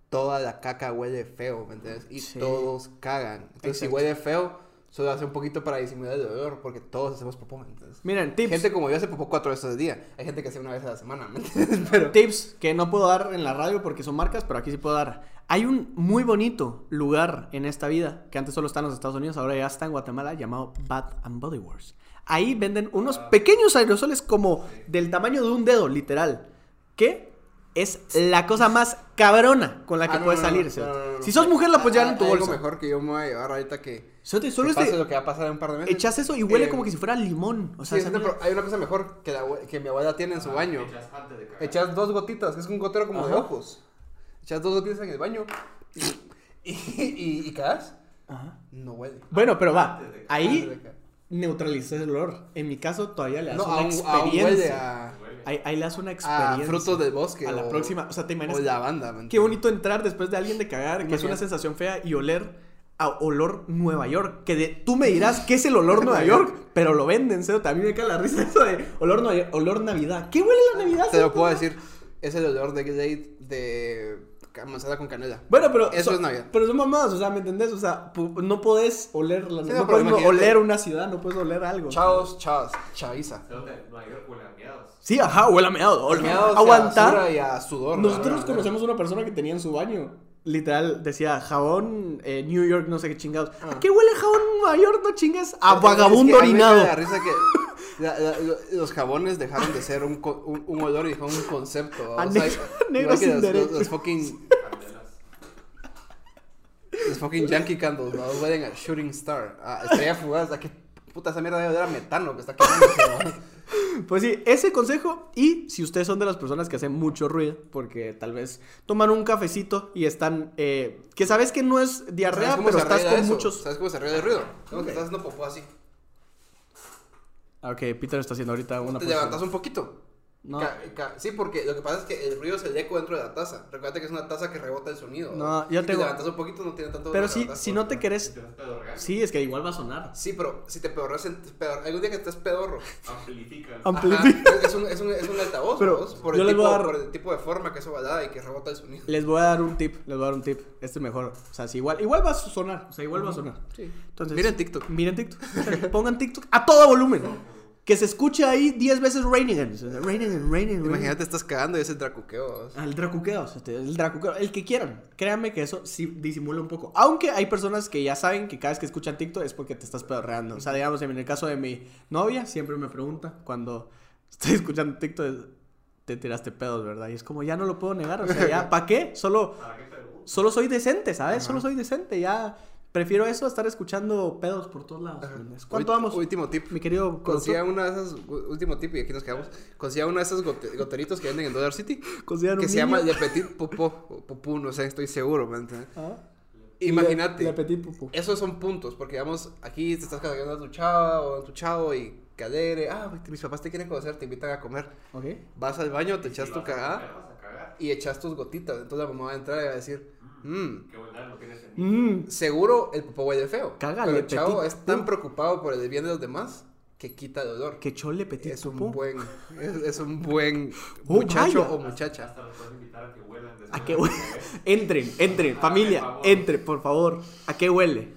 Toda la caca huele feo, ¿me entiendes? Y Sí. todos cagan. Entonces, si Exacto. huele feo, Solo hace un poquito para disimular el dolor, porque todos hacemos popó, ¿me entiendes? Miren, tips. Gente como yo hace popó cuatro veces al día. Hay gente que hace una vez a la semana, ¿me entiendes? Pero... Tips que no puedo dar en la radio porque son marcas, pero aquí sí puedo dar. Hay un muy bonito lugar en esta vida, que antes solo está en los Estados Unidos, ahora ya está en Guatemala, llamado Bath and Body Works. Ahí venden unos pequeños aerosoles como del tamaño de un dedo, literal. Que es la cosa más cabrona con la que Ah, no, puedes no, no, salir. no, cerote. no, no, no. Si sos mujer, la puedes llevar Ah, en tu hay algo bolsa. mejor que yo me voy a llevar ahorita que... Cerote, solo que es pase de- lo que va a pasar en un par de meses. Echas eso y huele Eh, como que si fuera limón. O sea, sí, hay una cosa mejor que, la abue- que mi abuela tiene en su baño. Echas antes de cagar. Echas dos gotitas, que es un gotero como de Ajá. ojos. Echas dos gotitas en el baño y, y, y, y cagas. Ajá. No huele. Bueno, pero va. Ahí neutralizas el olor. En mi caso, todavía le das No, una aún, aún experiencia. huele a, Ahí, ahí le das una experiencia. a frutos del bosque. A la o- próxima. O sea, te imaginas. O lavanda. ¿me Qué bonito entrar después de alguien de cagar, que es una sensación fea, y oler a olor Nueva York. Que de, tú me dirás qué es el olor Nueva York, pero lo venden, ¿sí? También me cae la risa eso de olor, olor Navidad. ¿Qué huele la Navidad? Te lo puedo decir. Es el olor de Glade de manzana con canela. Bueno, pero. Eso son- es Navidad. Pero son mamadas, o sea, ¿me entendés? O sea, no podés oler la Sí, no, no, puedes imagínate. oler una ciudad, no puedes oler algo. Chavos, chavos, chaviza. Cerote, Nueva York huele a miados. Sí, ajá, huele a Meados y a Aguantar. y a sudor. Nosotros ¿no? conocemos una persona que tenía en su baño. Literal, decía jabón eh, New York, no sé qué chingados. Ah. ¿A qué huele jabón Nueva York? No chingues. A vagabundo es que a mí me orinado. da risa que la- la- lo- los jabones dejaron de ser un, un, un olor y fueron un concepto. A o sea, negro- igual negro que sin los, derecho. los- los fucking los fucking Yankee candles, ¿no? Huelen a Shooting Star, a Estrella Fugaz, a qué puta esa mierda debe oler a metano que está quemándose, ¿no? Pues sí, ese consejo. Y si ustedes son de las personas que hacen mucho ruido, porque tal vez toman un cafecito y están. eh, que sabes que no es diarrea, ¿Sabes cómo pero estás con eso? muchos. ¿Sabes cómo se arregla el ruido? Como que estás haciendo popó así. Ah, Ok, Peter está haciendo ahorita una Te posición. levantas un poquito. No. Ca- ca- sí, porque lo que pasa es que el ruido es el eco dentro de la taza. Recuerda que es una taza que rebota el sonido. No, yo si tengo- te levantas un poquito no tiene tanto Pero si, si no te querés. Te. Sí, es que igual va a sonar. Sí, pero si te pedorras, en- pedor- algún día que estés pedorro. Amplifica. Amplifica. es, un, es, un, es un altavoz, Pero ¿vos? por, yo el les tipo, voy a dar- por el tipo de forma que eso va a dar y que rebota el sonido. Les voy a dar un tip, les voy a dar un tip. Este es mejor. O sea, si igual, igual va a sonar. O sea, igual va a sonar. Sí. Entonces, Miren TikTok. Miren TikTok. Pongan TikTok a todo volumen. Que se escuche ahí 10 veces Raining Raining Raining. Imagínate, estás cagando y es el dracuqueo. Al dracuqueo, el dracuqueo, el que quieran. Créanme que eso sí disimula un poco. Aunque hay personas que ya saben que cada vez que escuchan TikTok es porque te estás pedorreando. O sea, digamos, en el caso de mi novia, siempre me pregunta cuando estoy escuchando TikTok, te tiraste pedos, ¿verdad? Y es como, ya no lo puedo negar. O sea, ya, ¿para qué? Solo, solo soy decente, ¿sabes? Solo soy decente. Ya prefiero eso a estar escuchando pedos por todos lados. ¿Cuánto vamos? Último tip. Mi querido Consiga una de esas, último tip y aquí nos quedamos. Consiga una de esas gote- goteritos que venden en Dollar City. Consideran Que un se llama niño. Le Petit Popó. O Popú, no sé, estoy seguro, ¿me entiendes? Ah. Imagínate. Le, le petit pupú. Esos son puntos, porque digamos, aquí te estás cargando a tu chava o a tu chavo y cadere, ah, mis papás te quieren conocer, te invitan a comer. Ok. Vas al baño, te Si echas tu cagada y echas tus gotitas. Entonces la mamá va a entrar y va a decir, Qué buena, no tienes sentido. Mmm. seguro el popó huele feo. Cágale, pero el chavo petit es tan preocupado por el bien de los demás que quita el olor. Que chole petit es un buen, es, es un buen Oh, muchacho vaya. o muchacha. Hasta los puedes invitar a que huelan. después ¿A que huele? Entren, entren, familia, por favor. entre, por favor. ¿A qué huele?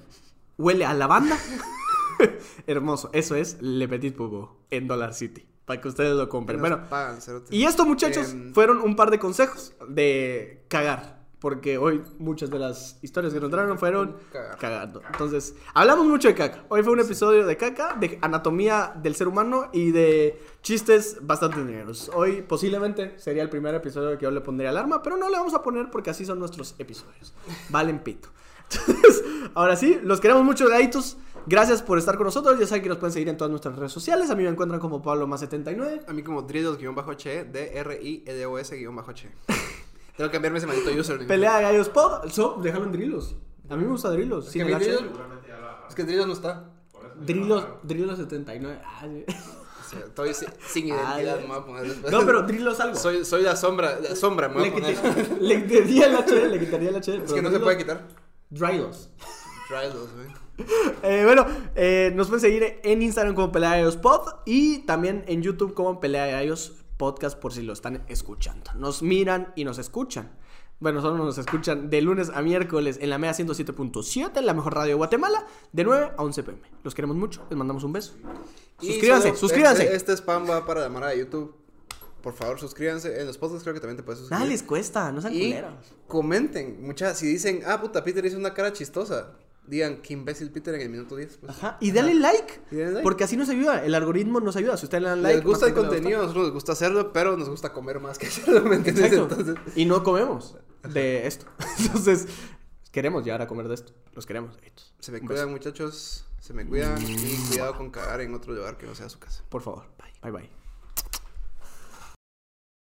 ¿Huele a lavanda? Hermoso, eso es Le Petit en Dollar City, para que ustedes lo compren. Bueno, pagan, y esto muchachos Em, fueron un par de consejos de cagar, porque hoy muchas de las historias que nos trajeron fueron Cagar. cagando. Entonces, hablamos mucho de caca. Hoy fue un episodio de caca, de anatomía del ser humano y de chistes bastante negros. Hoy posiblemente sería el primer episodio que yo le pondría alarma, pero no le vamos a poner porque así son nuestros episodios. Valen pito. Entonces, ahora sí, los queremos mucho, gaditos. Gracias por estar con nosotros. Ya saben que nos pueden seguir en todas nuestras redes sociales. A mí me encuentran como Pablo más 79. A mí como Drillos-H, D-R-I-L-O-S-H. Tengo que cambiarme ese maldito username. Pelea de gallos pod. So, déjalo en Drillos. A mí me gusta Drillos. Es sin que el H. Agarraron. Es que Drillos no está. Agarraron. Drillos 79. Ah, sí. Estoy si- sin identidad, Ah, me voy a poner después. No, pero Drillos algo. Soy, soy la sombra, la sombra, me voy le, a poner. quité- le quitaría el H, le quitaría el H. Es que no se puede quitar. Drillos. Drillos, güey. Eh, bueno, eh, nos pueden seguir en Instagram como Pelea de Gallos Pod y también en YouTube como Pelea de Gallos Podcast por si lo están escuchando. Nos miran y nos escuchan. Bueno, solo nos escuchan de lunes a miércoles en la MEA 107.7, la mejor radio de Guatemala, de 9 a 11 pm. Los queremos mucho, les mandamos un beso. Suscríbanse, solo- suscríbanse. Este, este spam va para la mara de YouTube. Por favor, suscríbanse. En los podcasts creo que también te puedes suscribir. Nada les cuesta, no sean Y culeros. comenten. Muchas, si dicen, ah, puta, Peter hizo una cara chistosa. Digan, qué imbécil Peter en el minuto 10. pues. Ajá. Y dale like, Y denle like. porque así nos ayuda. El algoritmo nos ayuda. Si ustedes le dan like, les gusta el contenido, a nosotros nos gusta hacerlo, pero nos gusta comer más que hacerlo, ¿me entiendes? Exacto. Entonces, Y no comemos de esto. Entonces, queremos llegar a comer de esto. Los queremos. se me cuidan, muchachos. Se me cuidan. Y cuidado con cagar en otro lugar que no sea su casa. Por favor. Bye bye.